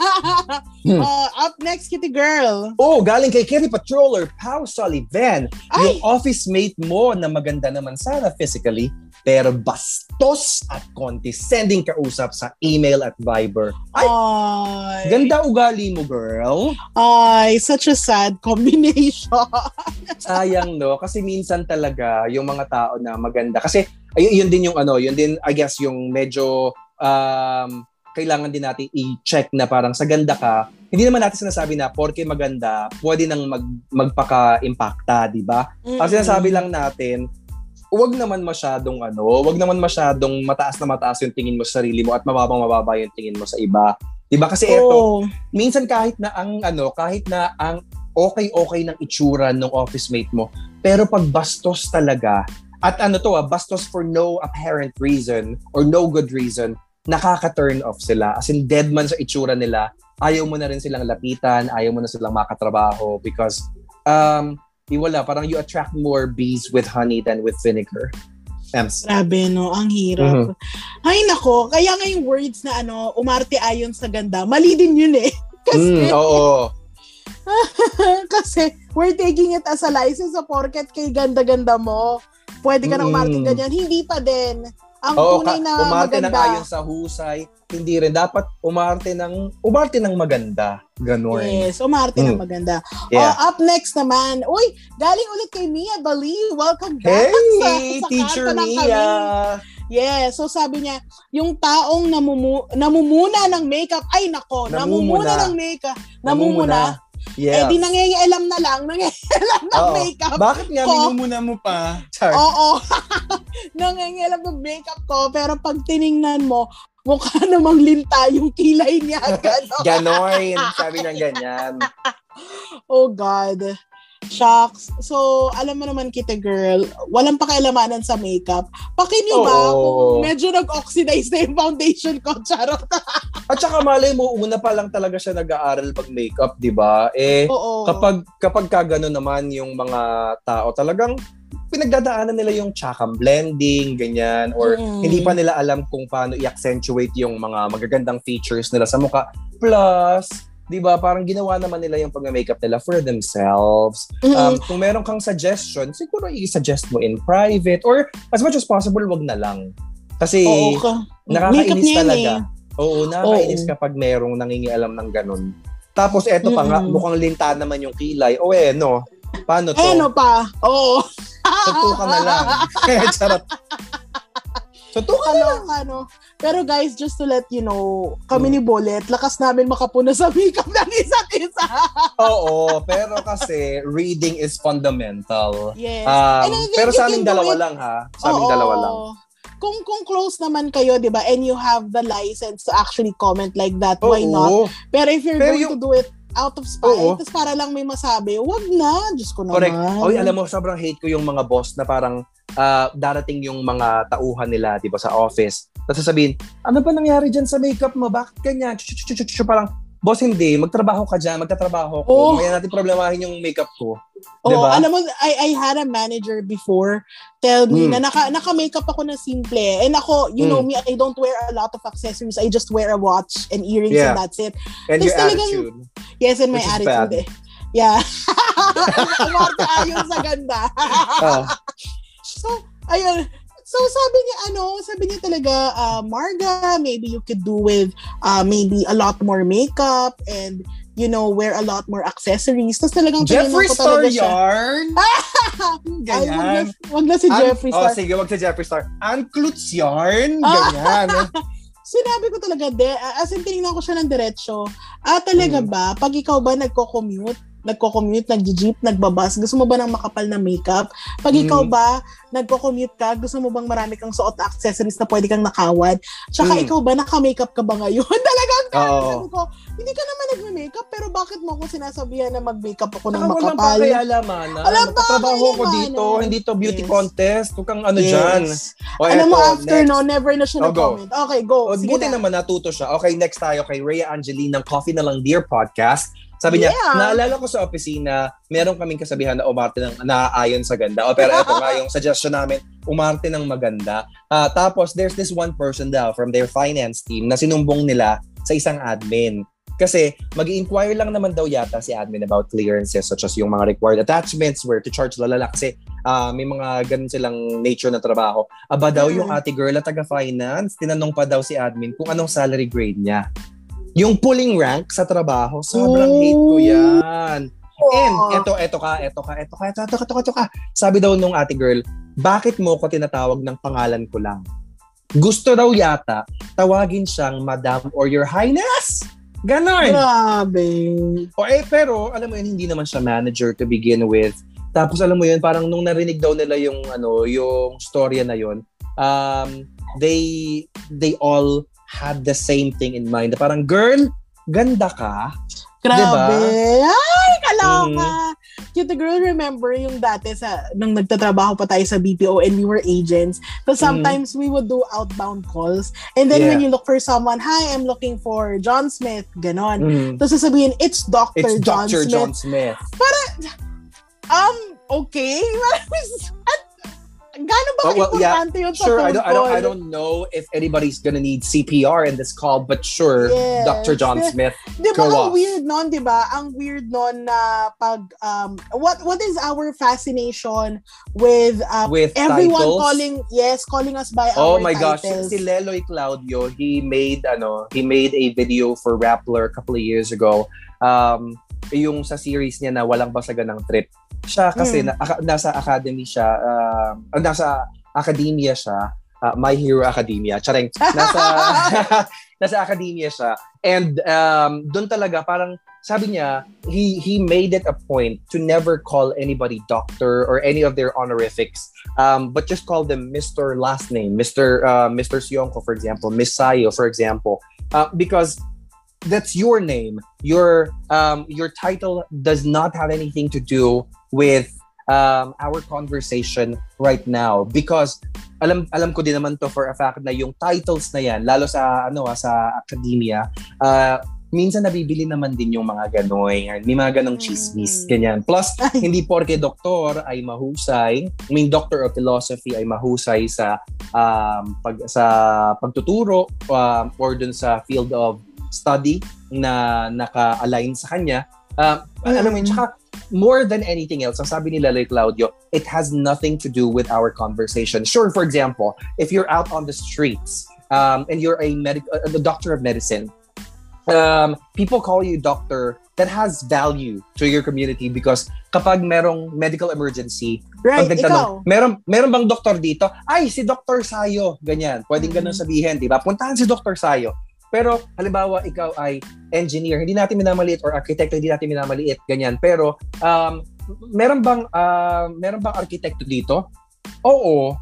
Hmm. Uh, up next, Kitty Girl. Oh, galing kay Kitty Patroller, Pau Sullivan. Ay! Yung office mate mo na maganda naman sana physically, pero bastos at condescending kausap sa email at Viber. Ay, Ay. ganda ugali mo, girl. Ay, such a sad combination. <laughs> Sayang, no? Kasi minsan talaga, yung mga tao na maganda. Kasi, ay, yun din yung ano, yun din, I guess, yung medyo, um, kailangan din natin i-check na parang sa ganda ka, hindi naman natin sinasabi na porke maganda, pwede nang mag, magpaka-impacta, di ba? Ang sinasabi lang natin, huwag naman masyadong ano, huwag naman masyadong mataas na mataas yung tingin mo sa sarili mo at mababang mababa yung tingin mo sa iba. 'Di ba? Kasi eto, Oh, minsan kahit na ang ano, kahit na ang okay-okay ng itsura ng office mate mo, pero pag bastos talaga, at ano to ah, bastos for no apparent reason or no good reason, nakaka-turn off sila. As in, dead man sa itsura nila, ayaw mo na rin silang lapitan, ayaw mo na silang makatrabaho because, um, di wala, parang you attract more bees with honey than with vinegar. Ems. grabe no, ang hirap. Ay nako, kaya nga yung words na ano, umarte ayon sa ganda, mali din yun eh. <laughs> Kasi, Mm, oo. <laughs> kasi we're taking it as a license sa porket kay ganda-ganda mo. Pwede ka nang Mm. umarte ganyan. Hindi pa din. Ang Oo, tunay na umarte ng maganda. ayon sa husay. Hindi rin. Dapat umarte ng, umarte ng maganda. Ganon. Yes, umarte ng Mm. maganda. Yeah. Oh, up next naman. Uy, galing ulit kay Mia Bali. Welcome back Hey, sa, sa Teacher ng Mia! Yes, so sabi niya, yung taong namumu namumuna ng makeup, ay nako, namumuna, Namumuna. ng makeup, namumuna, Yes. eh di nangyayaalam na lang, nangyayaalam ng Oo. makeup. Bakit nga Ko. minumuna mo pa? Char. Oo. <laughs> nangyayaalam ng makeup ko, pero pag tiningnan mo, mukha <laughs> namang linta yung kilay niya. <laughs> Ganon. Ganon. Sabi ng ganyan. Oh God. Shocks. So, alam mo naman kita, girl, walang pakialamanan sa makeup. Pakinyo ba Oo. kung medyo nag-oxidize na yung foundation ko? Charot. At saka malay mo, una pa lang talaga siya nag-aaral pag makeup, di ba? Eh, Oo. kapag kapag ka gano'n naman yung mga tao, talagang pinagdadaanan nila yung chakam blending, ganyan, or Mm. hindi pa nila alam kung paano i-accentuate yung mga magagandang features nila sa mukha. Plus, di ba, parang ginawa naman nila yung pag-makeup nila for themselves. Mm-mm. Um, kung meron kang suggestion, siguro i-suggest mo in private or as much as possible, wag na lang. Kasi Oo ka. Makeup nakakainis talaga. eh. Oo, nakakainis Oo. kapag merong nangingialam ng ganun. Tapos eto pa nga, Mm-mm. mukhang linta naman yung kilay. O eh, no? Paano to? Eh, ano pa? Oo. Suntukan na lang. <laughs> Charot. Suntukan na lang. Kaloka, no? Pero guys, just to let you know, kami ni Bolet, lakas namin makapuna sa makeup ng isa't isa. <laughs> Oo, pero kasi reading is fundamental. yes. Um, And I think pero you sa can aming do dalawa it- lang ha. Sa aming Oo. dalawa lang. Kung kung close naman kayo, 'di ba? And you have the license to actually comment like that, why Oo. not? Pero if you're Pero going yung- to do it out of spite, Oo. tapos para lang may masabi, wag na. Diyos ko naman. Correct. Oy, alam mo, sobrang hate ko yung mga boss na parang ah, darating yung mga tauhan nila, di ba, sa office. Tapos sasabihin, ano ba nangyari dyan sa makeup mo? Bakit ganyan? Parang, boss, hindi. Magtrabaho ka dyan. Magtatrabaho ko. Oh. Kaya natin problemahin yung makeup ko. Oo, Diba? alam mo, I, I had a manager before tell me Mm. na naka, naka-makeup ako na simple. And ako, you Mm. know me, I don't wear a lot of accessories. I just wear a watch and earrings Yeah. and that's it. And your Tapos talagang- attitude. Yes, and my attitude bad. eh. Yeah. <laughs> Umarte ayon sa ganda. Ah, so, ayun. So, sabi niya, ano, sabi niya talaga, uh, Marga, maybe you could do with uh, maybe a lot more makeup and, you know, wear a lot more accessories. Tapos talagang ko Star talaga yarn? <laughs> Ay, wag na, Ganyan. wag na si An- Jeffree Oh, Star. sige, wag si Jeffree Star. Anklutz yarn? Ah. Ganyan. <laughs> Sinabi ko talaga, de, as in, tinignan ko siya ng diretsyo. Ah, talaga Mm. ba? Pag ikaw ba nagko-commute, nagko-commute, nag-jeep, nagbabas, gusto mo ba ng makapal na makeup? Pag ikaw Mm. ba nagko-commute ka, gusto mo bang marami kang suot na accessories na pwede kang nakawad? Tsaka Mm. ikaw ba naka-makeup ka ba ngayon? <laughs> Talagang Oo. sabi ko, hindi ka naman nagme-makeup, pero bakit mo ako sinasabihan na mag-makeup ako ng Saka walang makapal? pakialaman. ah. Walang Magtatrabaho ko dito. Hindi to beauty Yes. contest. Huwag kang ano Yes. dyan. O, Alam mo, eto, after next. no, never na siya Oh, nag-comment. Okay, go. O, buti na. naman natuto siya. Okay, next tayo kay Rhea Angeline ng Coffee na Lang Dear podcast. Sabi niya, Yeah. naalala ko sa opisina, meron kaming kasabihan na umarte ng naaayon sa ganda. O, pero ito nga <laughs> yung suggestion namin, umarte ng maganda. Ah, tapos, there's this one person daw from their finance team na sinumbong nila sa isang admin. Kasi mag inquire lang naman daw yata si admin about clearances such as yung mga required attachments, where to charge, lalala. Kasi ah, may mga ganun silang nature na trabaho. Aba daw Mm. yung ate girl na taga-finance, tinanong pa daw si admin kung anong salary grade niya. Yung pulling rank sa trabaho, sobrang hate ko yan. And eto, eto ka, eto ka, eto ka, eto, eto, eto, eto ka. Sabi daw nung ate girl, bakit mo ko tinatawag ng pangalan ko lang? Gusto daw yata, tawagin siyang Madam or Your Highness. Ganon. Grabe. O eh, pero alam mo yun, hindi naman siya manager to begin with. Tapos alam mo yun, parang nung narinig daw nila yung ano, yung storya na yun, um, they they all had the same thing in mind. Parang, girl, ganda ka. Grabe. Diba? Ay, kaloka. Cute girl, remember yung dati sa, nang nagtatrabaho pa tayo sa BPO and we were agents. So sometimes we would do outbound calls. And then Mm. Yeah. when you look for someone, hi, I'm looking for John Smith. Ganon. Mm. Tapos sasabihin, it's Dr. It's John Dr. Smith. John Smith. Um, okay. <laughs> Gano'n ba Oh, well, yeah. importante yun sa Sure, I don't, I don't, I don't know if anybody's gonna need CPR in this call, but sure, Yes. Dr. John <laughs> Smith. Di ba, Go ang off. weird nun, di ba? Ang weird nun na pag, um, what what is our fascination with uh, with everyone titles. calling, yes, calling us by Oh our my gosh, titles. si Leloy Claudio, he made ano, he made a video for Rappler a couple of years ago. Um yung sa series niya na walang basagan ng trip. Siya kasi Hmm. na, aka- nasa academy siya, uh, nasa academia siya, uh, My Hero Academia. Charing, nasa <laughs> <laughs> nasa academia siya. And um doon talaga parang sabi niya, he he made it a point to never call anybody doctor or any of their honorifics um, but just call them Mr. Last Name, Mr. Uh, Mr. Sionko, for example, Miss Sayo, for example, uh, because that's your name. Your um, your title does not have anything to do with um, our conversation right now because alam alam ko din naman to for a fact na yung titles na yan lalo sa ano ah, sa academia uh, minsan nabibili naman din yung mga ganoy may mga ganong chismis Mm. ganyan plus <laughs> hindi porke doktor ay mahusay I mean doctor of philosophy ay mahusay sa um, pag sa pagtuturo um, or dun sa field of study na naka-align sa kanya um, alam mo yun, tsaka more than anything else, ang sabi ni Laloy Claudio, it has nothing to do with our conversation. Sure, for example, if you're out on the streets um, and you're a medic, a, a doctor of medicine, um, people call you doctor that has value to your community because kapag merong medical emergency, right, pag nagtanong, meron, meron bang doktor dito? Ay, si Dr. Sayo. Ganyan. Pwedeng ganun Mhm. sabihin, di ba? Puntahan si Dr. Sayo. Pero, halimbawa, ikaw ay engineer. Hindi natin minamaliit or architect, hindi natin minamaliit. Ganyan. Pero, um, meron bang, ah, meron bang arkitekto dito? Oo.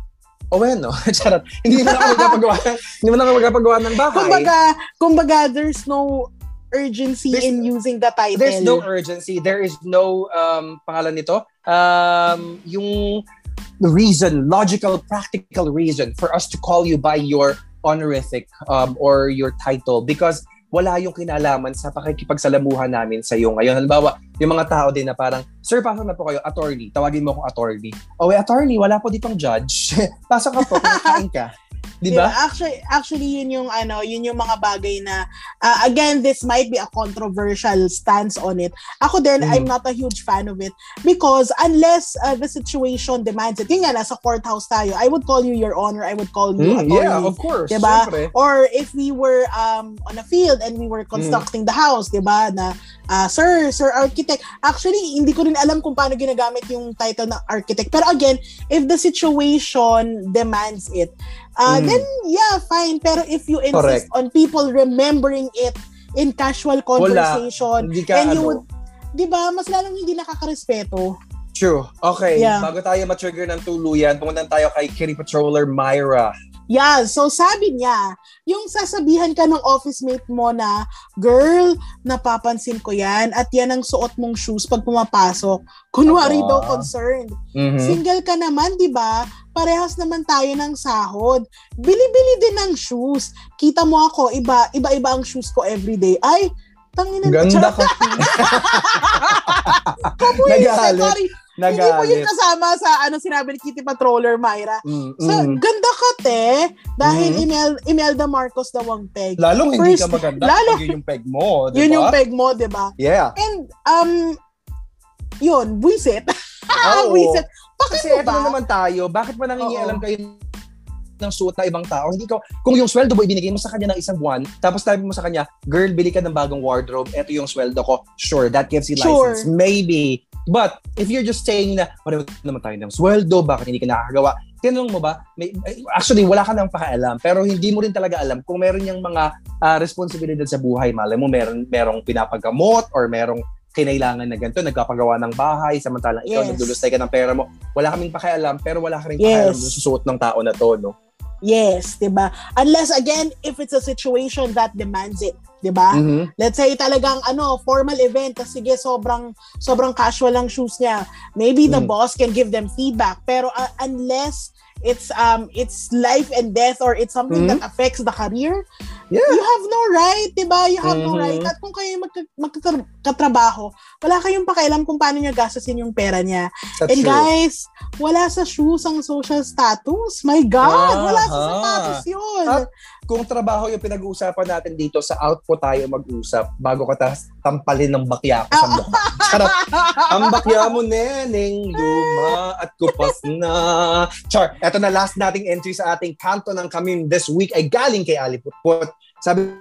O bueno, <laughs> charot. Hindi mo na ako magpapagawa, <laughs> hindi mo na ako magpapagawa ng bahay. Kumbaga, kumbaga, there's no urgency There's- in using the title. There's no urgency. There is no um pangalan nito. Um yung reason, logical, practical reason for us to call you by your honorific um or your title because wala yung kinalaman sa pakikipagsalamuhan namin sa iyo ngayon. Halimbawa, yung mga tao din na parang, Sir, pasok na po kayo, attorney. Tawagin mo akong attorney. O, eh, attorney, wala po ditong judge. <laughs> pasok ka po, kinakain ka. Di ba? Yeah, actually, actually yun yung ano, yun yung mga bagay na uh, again, this might be a controversial stance on it. Ako din, Mm. I'm not a huge fan of it because unless uh, the situation demands it. Yun nga, nasa courthouse tayo. I would call you your honor. I would call you Mm, attorney. yeah, of course. Diba? Siyempre. Or if we were um on a field and we were constructing the house, 'di ba? Na ah, sir, sir architect. Actually, hindi ko rin alam kung paano ginagamit yung title ng architect. Pero again, if the situation demands it, uh, Mm. then yeah, fine. Pero if you insist Correct. on people remembering it in casual conversation, ka, and you ano, would 'di ba, mas lalong hindi nakakarespeto. True. Okay. Yeah. Bago tayo ma-trigger ng tuluyan, pumunta tayo kay Kitty Patroller Myra. Yeah, so sabi niya, yung sasabihan ka ng office mate mo na, girl, napapansin ko yan at yan ang suot mong shoes pag pumapasok. Kunwari Aba. daw concerned. Mhm. Single ka naman, di ba? Parehas naman tayo ng sahod. Bili-bili din ng shoes. Kita mo ako, iba, iba-iba ang shoes ko everyday. Ay, tangina Ganda <laughs> ka. Nagalit. Sorry, hindi mo yun Nagalit. kasama sa ano sinabi ni Kitty Patroller, Myra. Mm, So, mm. ganda ka, te. Dahil Mhm. Imel, Imelda Marcos daw ang peg. Lalong hindi First- ka maganda lalo- yun yung peg mo, di Yun ba? yung peg mo, di ba? Yeah. And, um, yun, buisit. <laughs> Oo. buisit. Bakit Kasi eto ba? na naman tayo, bakit ba nangingialam kayo ng suot na ibang tao? Hindi ko, kung yung sweldo mo ibinigay mo sa kanya ng isang buwan, tapos sabi mo sa kanya, girl, bili ka ng bagong wardrobe, eto yung sweldo ko. Sure, that gives you Sure. license. Maybe. But, if you're just saying na, pareho naman tayo ng sweldo, bakit hindi ka nakakagawa? Tinanong mo ba? May, actually, wala ka nang pakialam, pero hindi mo rin talaga alam kung meron niyang mga ah, responsibilidad sa buhay. Malay mo, meron, merong pinapagamot or merong kinailangan na ganito, nagkapagawa ng bahay, samantalang ikaw Yes. nagdulustay ka ng pera mo. Wala kaming pakialam, pero wala ka rin Yes. pakialam sa susuot ng tao na to, no? Yes, di ba? Unless, again, if it's a situation that demands it. Di ba? Mhm. Let's say talagang ano, formal event, tas sige, sobrang, sobrang casual ang shoes niya. Maybe the Mm. boss can give them feedback. Pero uh, unless it's um it's life and death or it's something Mhm. that affects the career, Yeah. you have no right, 'di ba? You have no Mhm. right. At kung kayo magka- magkatrabaho, wala kayong pakialam kung paano niya gastusin yung pera niya. That's And true. guys, wala sa shoes ang social status. My God, wala sa Aha. sapatos yun. At kung trabaho yung pinag-uusapan natin dito, sa output tayo mag-usap bago ka tas tampalin ng bakya ko sa mukha. Charot. Ang bakya mo, neneng, luma at kupas na. Char, eto na last nating entry sa ating kanto ng Kamim this week ay galing kay Ali Putput. Sabi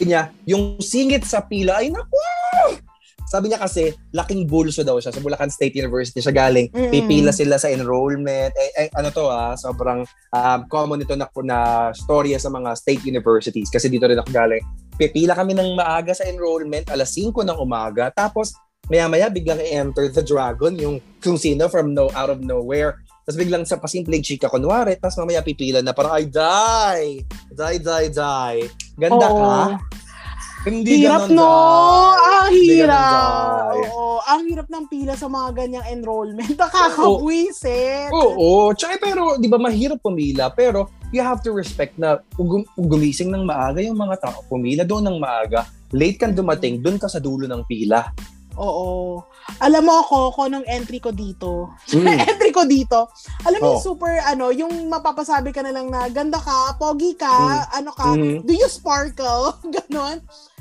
niya, yung singit sa pila ay naku! Sabi niya kasi, laking bulso daw siya. Sa Bulacan State University siya galing. Mm. Pipila sila sa enrollment. Eh, eh, ano to ah, sobrang um, common ito na, na storya sa mga state universities. Kasi dito rin ako galing. Pipila kami ng maaga sa enrollment, alas 5 ng umaga. Tapos, maya-maya biglang i-enter the dragon, yung kung sino from no out of nowhere. Tapos biglang sa pasimpleng chika kunwari, tapos mamaya pipila na parang, ay, die! Die, die, die. Ganda ka? Hindi hirap ganon, no. die. Ang Hindi hirap. Oo, ang hirap ng pila sa mga ganyang enrollment. <laughs> Nakakabwisit. Oo, tsaka pero 'di ba mahirap pumila pero you have to respect na gumising ng maaga yung mga tao pumila doon ng maaga, late kang dumating, doon ka sa dulo ng pila. Oo. Alam mo ako, kung anong entry ko dito. Mm. <laughs> entry ko dito. Alam mo Oh. super, ano, yung mapapasabi ka na lang na ganda ka, pogi ka, ano ka, Mhm. do you sparkle? <laughs> Ganon.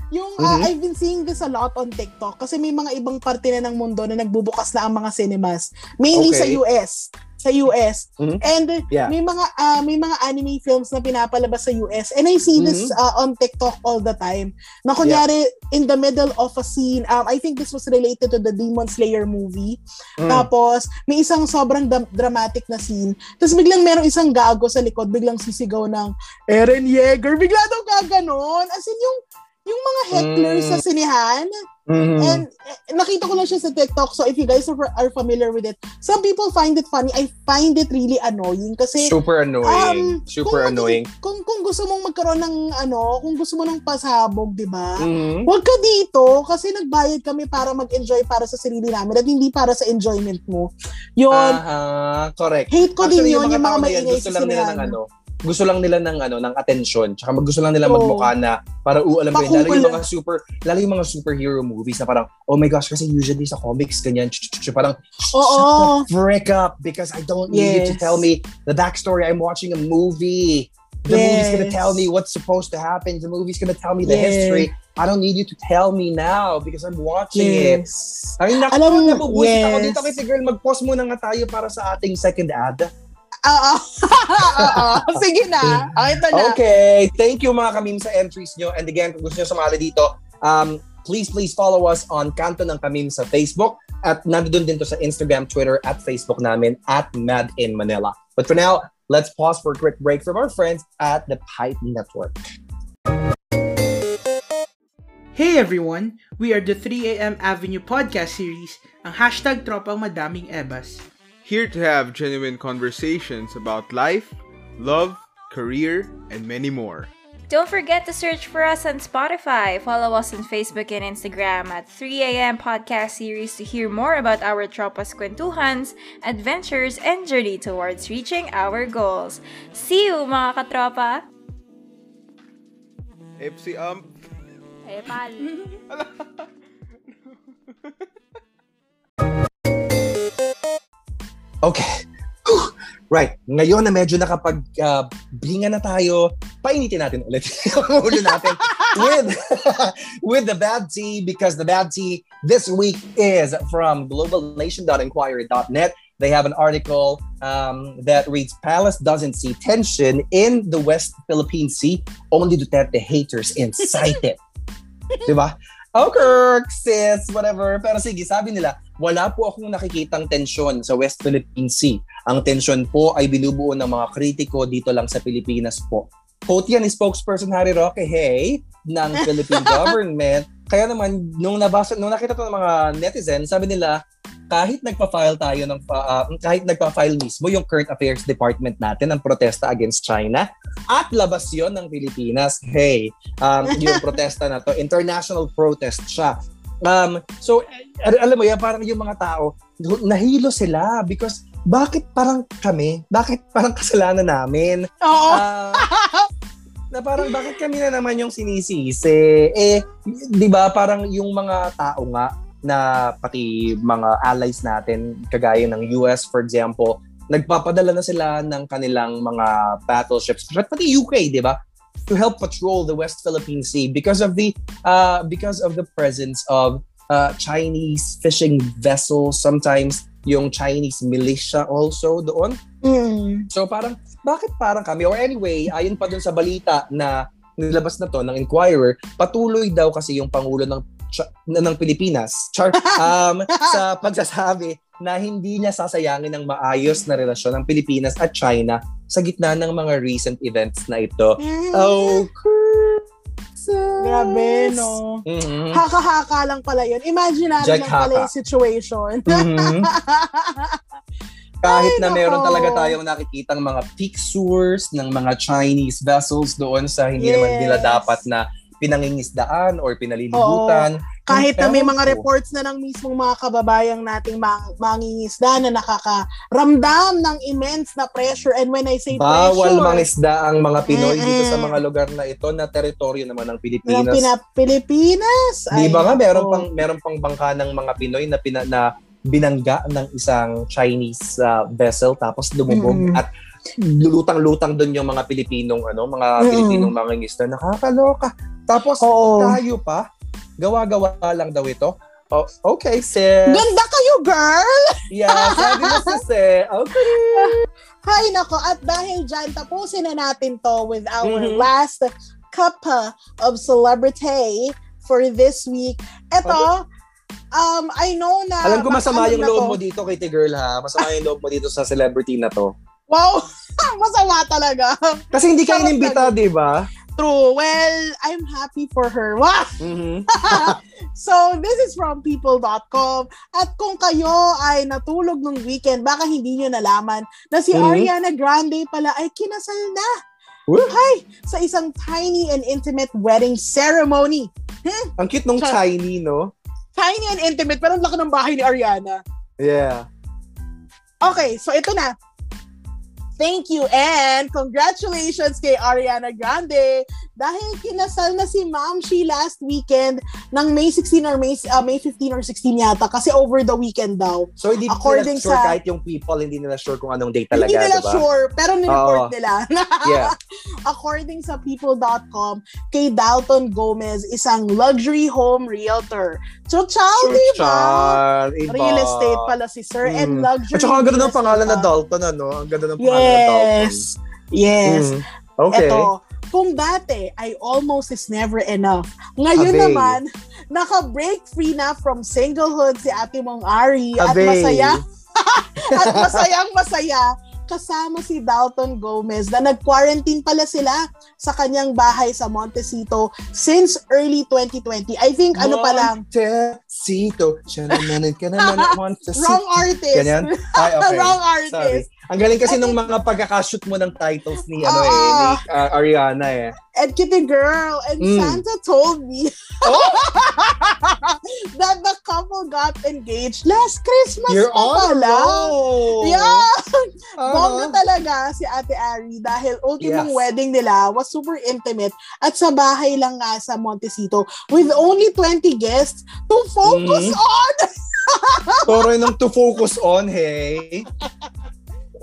Yung, ah, Mhm. I've been seeing this a lot on TikTok kasi may mga ibang parte na ng mundo na nagbubukas na ang mga cinemas. Mainly sa Okay. US. Sa US. Mhm. And Yeah. may mga ah, may mga anime films na pinapalabas sa US. And I see this Mhm. ah, on TikTok all the time. Na kunyari, in the middle of a scene, um, I think this was related to the Demon Slayer movie. Mm. Tapos, may isang sobrang dam- dramatic na scene. Tapos biglang merong isang gago sa likod, biglang sisigaw ng Eren Yeager. Bigla daw gaganon. As in, yung, yung mga hecklers Mm. sa sinihan. Mhm. And eh, nakita ko lang siya sa TikTok. So, if you guys are, are familiar with it, some people find it funny. I find it really annoying kasi super annoying. um, super kung, annoying. Kung, kung gusto mong magkaroon ng ano, kung gusto mo ng pasabog, di ba? Mhm. Huwag ka dito kasi nagbayad kami para mag-enjoy para sa sarili namin at hindi para sa enjoyment mo. Yun, Aha, correct. hate ko din Actually, yun, yung mga na yan, maingay gusto sa lang nila ng sinihan. ano, gusto lang nila ng ano ng atensyon tsaka mag- gusto lang nila Oo. magmukha na para uh, alam mo yun, lalo yung mga super lalo yung mga superhero movies na parang oh my gosh kasi usually sa comics ganyan parang shut the frick up because I don't need you to Yes. tell me the backstory I'm watching a movie the movie's gonna Yes. tell me what's supposed to happen the movie's gonna tell me the Yes. history I don't need you to tell me now because I'm watching it Yes. ay naku Alam mo, nabubusit ako yes. dito kasi girl mag-pause muna nga tayo para sa ating second ad Oo. <laughs> Oo. Sige na. <laughs> Okay, ito na. Okay, thank you mga kamim sa entries nyo. And again, kung gusto nyo sumali dito, um, please, please follow us on Kanto ng Kamim sa Facebook. At nandun din to sa Instagram, Twitter, at Facebook namin at Mad in Manila. But for now, let's pause for a quick break from our friends at the Pipe Network. Hey everyone! We are the 3am Avenue podcast series, ang hashtag tropang madaming ebas. Here to have genuine conversations about life, love, career, and many more. Don't forget to search for us on Spotify. Follow us on Facebook and Instagram at 3am podcast series to hear more about our Tropas Kwentuhans, adventures, and journey towards reaching our goals. See you, mga katropa! FC um Hey, pal. <laughs> Okay. Whew. Right. Ngayon na medyo nakapag uh, na tayo, painitin natin ulit <laughs> yung ulo natin <laughs> with <laughs> with the bad tea because the bad tea this week is from globalnation.inquiry.net. They have an article um, that reads Palace doesn't see tension in the West Philippine Sea. Only Duterte haters incite it. Diba? Oh, Kirk, sis, whatever. Pero sige, sabi nila, wala po akong nakikitang tensyon sa West Philippine Sea. Ang tensyon po ay binubuo ng mga kritiko dito lang sa Pilipinas po. Quote yan ni spokesperson Harry Roque Hey ng <laughs> Philippine government. Kaya naman, nung nabasa, nung nakita to ng mga netizens, sabi nila, kahit nagpa-file tayo ng uh, kahit nagpa-file mismo yung current affairs department natin ng protesta against China at labas yon ng Pilipinas hey um, yung protesta na to international protest siya um, so al- alam mo yan parang yung mga tao nahilo sila because bakit parang kami? Bakit parang <laughs> kasalanan namin? Oo. Ah, na parang bakit kami na naman yung sinisisi? Eh, di ba parang yung mga tao nga na pati mga allies natin, kagaya ng US for example, nagpapadala na sila ng kanilang mga battleships, pati UK, di ba? To help patrol the West Philippine Sea because of the uh, because of the presence of uh, Chinese fishing vessels, sometimes yung Chinese militia also doon. Mm. So parang, bakit parang kami? Or anyway, ayon pa dun sa balita na nilabas na to ng Inquirer, patuloy daw kasi yung Pangulo ng Ch- ng Pilipinas char, <laughs> um, sa pagsasabi na hindi niya sasayangin ng maayos na relasyon ng Pilipinas at China sa gitna ng mga recent events na ito. Oh, Christmas! Grabe, no? Mhm. Haka-haka lang pala yun. Imagine natin Jack lang pala yung situation. Mhm. <laughs> Kahit Ay, na meron nako. talaga tayong nakikitang mga pictures ng mga Chinese vessels doon sa hindi naman Yes. nila dapat na pinangingisdaan or pinalilibutan. Kahit na may mga reports na ng mismong mga kababayang nating mang- mangingisda na nakakaramdam ng immense na pressure. And when I say Bawal pressure, mangisda ang mga Pinoy dito sa Mm-mm. mga lugar na ito na teritoryo naman ng ng Pilipinas. Pina- Pilipinas. Di ba nga meron pang meron pang bangka ng mga Pinoy na pina, na binangga ng isang Chinese uh, vessel tapos lumubog Mm. at lulutang-lutang doon yung mga Pilipinong ano, mga Mm. Pilipinong mga ngista. Nakakaloka. Tapos Oo. tayo pa gawa-gawa lang daw ito. Oh, okay, sis. Ganda kayo, girl! Yeah, sabi mo sis eh. Okay. Hay nako, at dahil dyan, tapusin na natin to with our Mhm. last cup of celebrity for this week. Ito, um, I know na... Alam ko masama yung loob mo dito kay girl ha. Masama yung loob mo dito sa celebrity na to. Wow! <laughs> Masama talaga. Kasi hindi ka inimbita, di ba? True. Well, I'm happy for her. <laughs> Wow! Mhm. <laughs> so, this is from people.com. At kung kayo ay natulog nung weekend, baka hindi nyo nalaman na si Mhm. Ariana Grande pala ay kinasal na. Woo! Hi! Sa isang tiny and intimate wedding ceremony. Ang cute nung Char- Chinese, no? Tiny and intimate, pero ang laki ng bahay ni Ariana. Yeah. Okay, so ito na. Thank you and congratulations kay Ariana Grande dahil kinasal na si Ma'am She last weekend ng May 16 or May, uh, May 15 or 16 yata kasi over the weekend daw. So, hindi According nila sure sa- kahit yung people, hindi nila sure kung anong date talaga, Hindi nila diba? sure, pero nireport Oo. nila. <laughs> Yeah. According sa people.com, kay Dalton Gomez, isang luxury home realtor. So, chow, Sure, di ba? Char, iba. Real estate pala si Sir and Mm. luxury At saka ang ganda ng pangalan na. Dalton, ano? Ang ganda ng pangalan. Yes. Yes. Mm. Okay. Ito, kung dati ay almost is never enough. Ngayon Abay. naman, naka-break free na from singlehood si Ate Mong Ari at Abay. masaya <laughs> at masayang masaya kasama si Dalton Gomez na nag-quarantine pala sila sa kanyang bahay sa Montecito since early 2020. I think ano pa lang, Montecito. Siya naman, ka naman, <laughs> Montecito. wrong artist. Ganyan? Ay, okay. <laughs> wrong Sorry. Ang galing kasi nung mga pagkakashoot mo ng titles ni, ano eh, ni uh, Ariana eh. And Kitty Girl and Mm. Santa told me <laughs> Oh! that the couple got engaged last Christmas You're pa on pala. roll. Yeah! Uh-huh. <laughs> Bongga talaga si Ate Ari dahil ultimong Yes. wedding nila was super intimate at sa bahay lang nga sa Montecito with only 20 guests to focus Mhm. on <laughs> Toro nang to focus on, hey.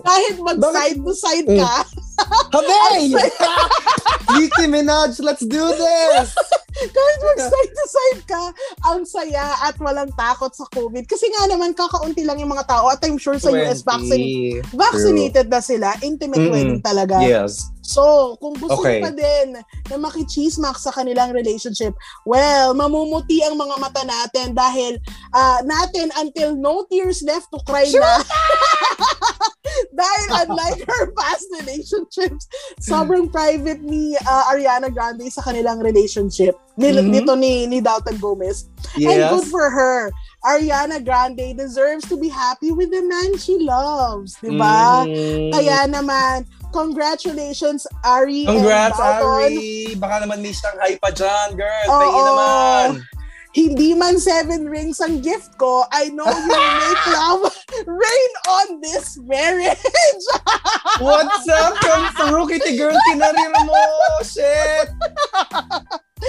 Kahit mag Bakit- side to side ka. Habay! <laughs> Nicki Minaj, let's do this! <laughs> kahit mag side to side ka, ang saya at walang takot sa COVID. Kasi nga naman, kakaunti lang yung mga tao at I'm sure sa US 20. vaccinated, vaccinated na sila. Intimate Mm-mm. wedding talaga. Yes. So, kung gusto Okay. pa din na makichismak sa kanilang relationship, well, mamumuti ang mga mata natin dahil ah, natin until no tears left to cry na. <laughs> dahil unlike her past relationships, <laughs> sobrang private ni ah, Ariana Grande sa kanilang relationship. Ni, Mhm. Nito ni, ni Dalton Gomez. And good Yes. for her. Ariana Grande deserves to be happy with the man she loves. Diba? Mm. Kaya naman, congratulations, Ari Congrats, and Dalton. Ari! Baka naman may Shanghai pa dyan, girl. Oo. Tingin naman. Hindi man seven rings ang gift ko, I know you make love <laughs> rain on this marriage. <laughs> What's up? Come through, kitty girl, kinarir mo. Shit!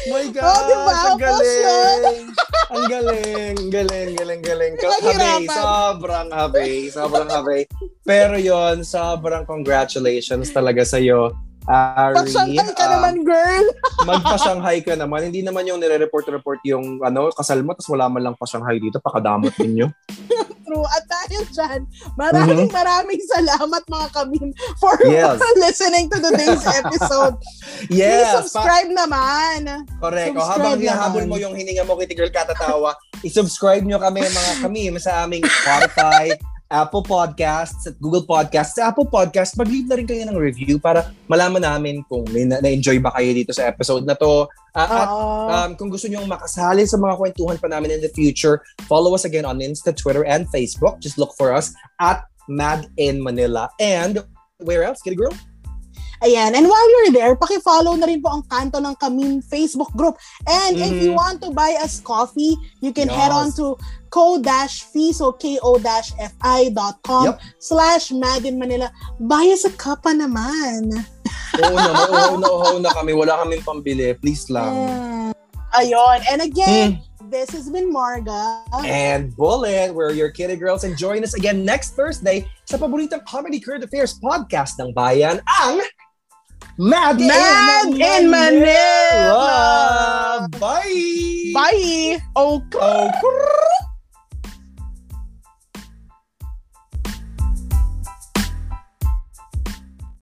My gosh, Oh, diba? ang galing. ang galing, galing, galing, galing. Happy, Naghirapan. sobrang happy, sobrang happy. Pero yon sobrang congratulations talaga sa'yo, Ari. Pasyantay ka Um, naman, girl. <laughs> magpa-Shanghai ka naman. Hindi naman yung nire-report-report yung ano, kasal mo, tapos wala man lang pa-Shanghai dito, pakadamot ninyo. <laughs> True. At dahil dyan, maraming maraming salamat mga kabin for Mm-hmm. Yes. <laughs> listening to today's episode. Please Yes! pa- subscribe naman. Correct. O Subscribe habang naman. hinahabol mo yung hininga mo, Kitty Girl Katatawa, i-subscribe nyo kami mga kami sa aming Spotify, Apple Podcasts, at Google Podcasts. Sa Apple Podcasts, mag-leave na rin kayo ng review para malaman namin kung na- na-enjoy ba kayo dito sa episode na to. Ah, at um, kung gusto nyo makasali sa mga kwentuhan pa namin in the future, follow us again on Insta, Twitter, and Facebook. Just look for us at Mad in Manila. And where else, Kitty Girl? Ayan. And while you're there, paki-follow na rin po ang kanto ng Kamin Facebook group. And if you Mhm. want to buy us coffee, you can head on Yes. to ko-fi, so ko-fi.com Yep. slash Mad in Manila. Buy us a cup pa naman. Oo na, <laughs> oo na, oo na kami. Wala kaming pambili. Please lang. Mm. Ayun. And again, Mm. this has been Marga. and Bullet. We're your kitty girls and join us again next Thursday sa paboritong Comedy Current Affairs podcast ng Bayan, ang Mad, Mad in Manila! Bye! Bye! Okay. Oh,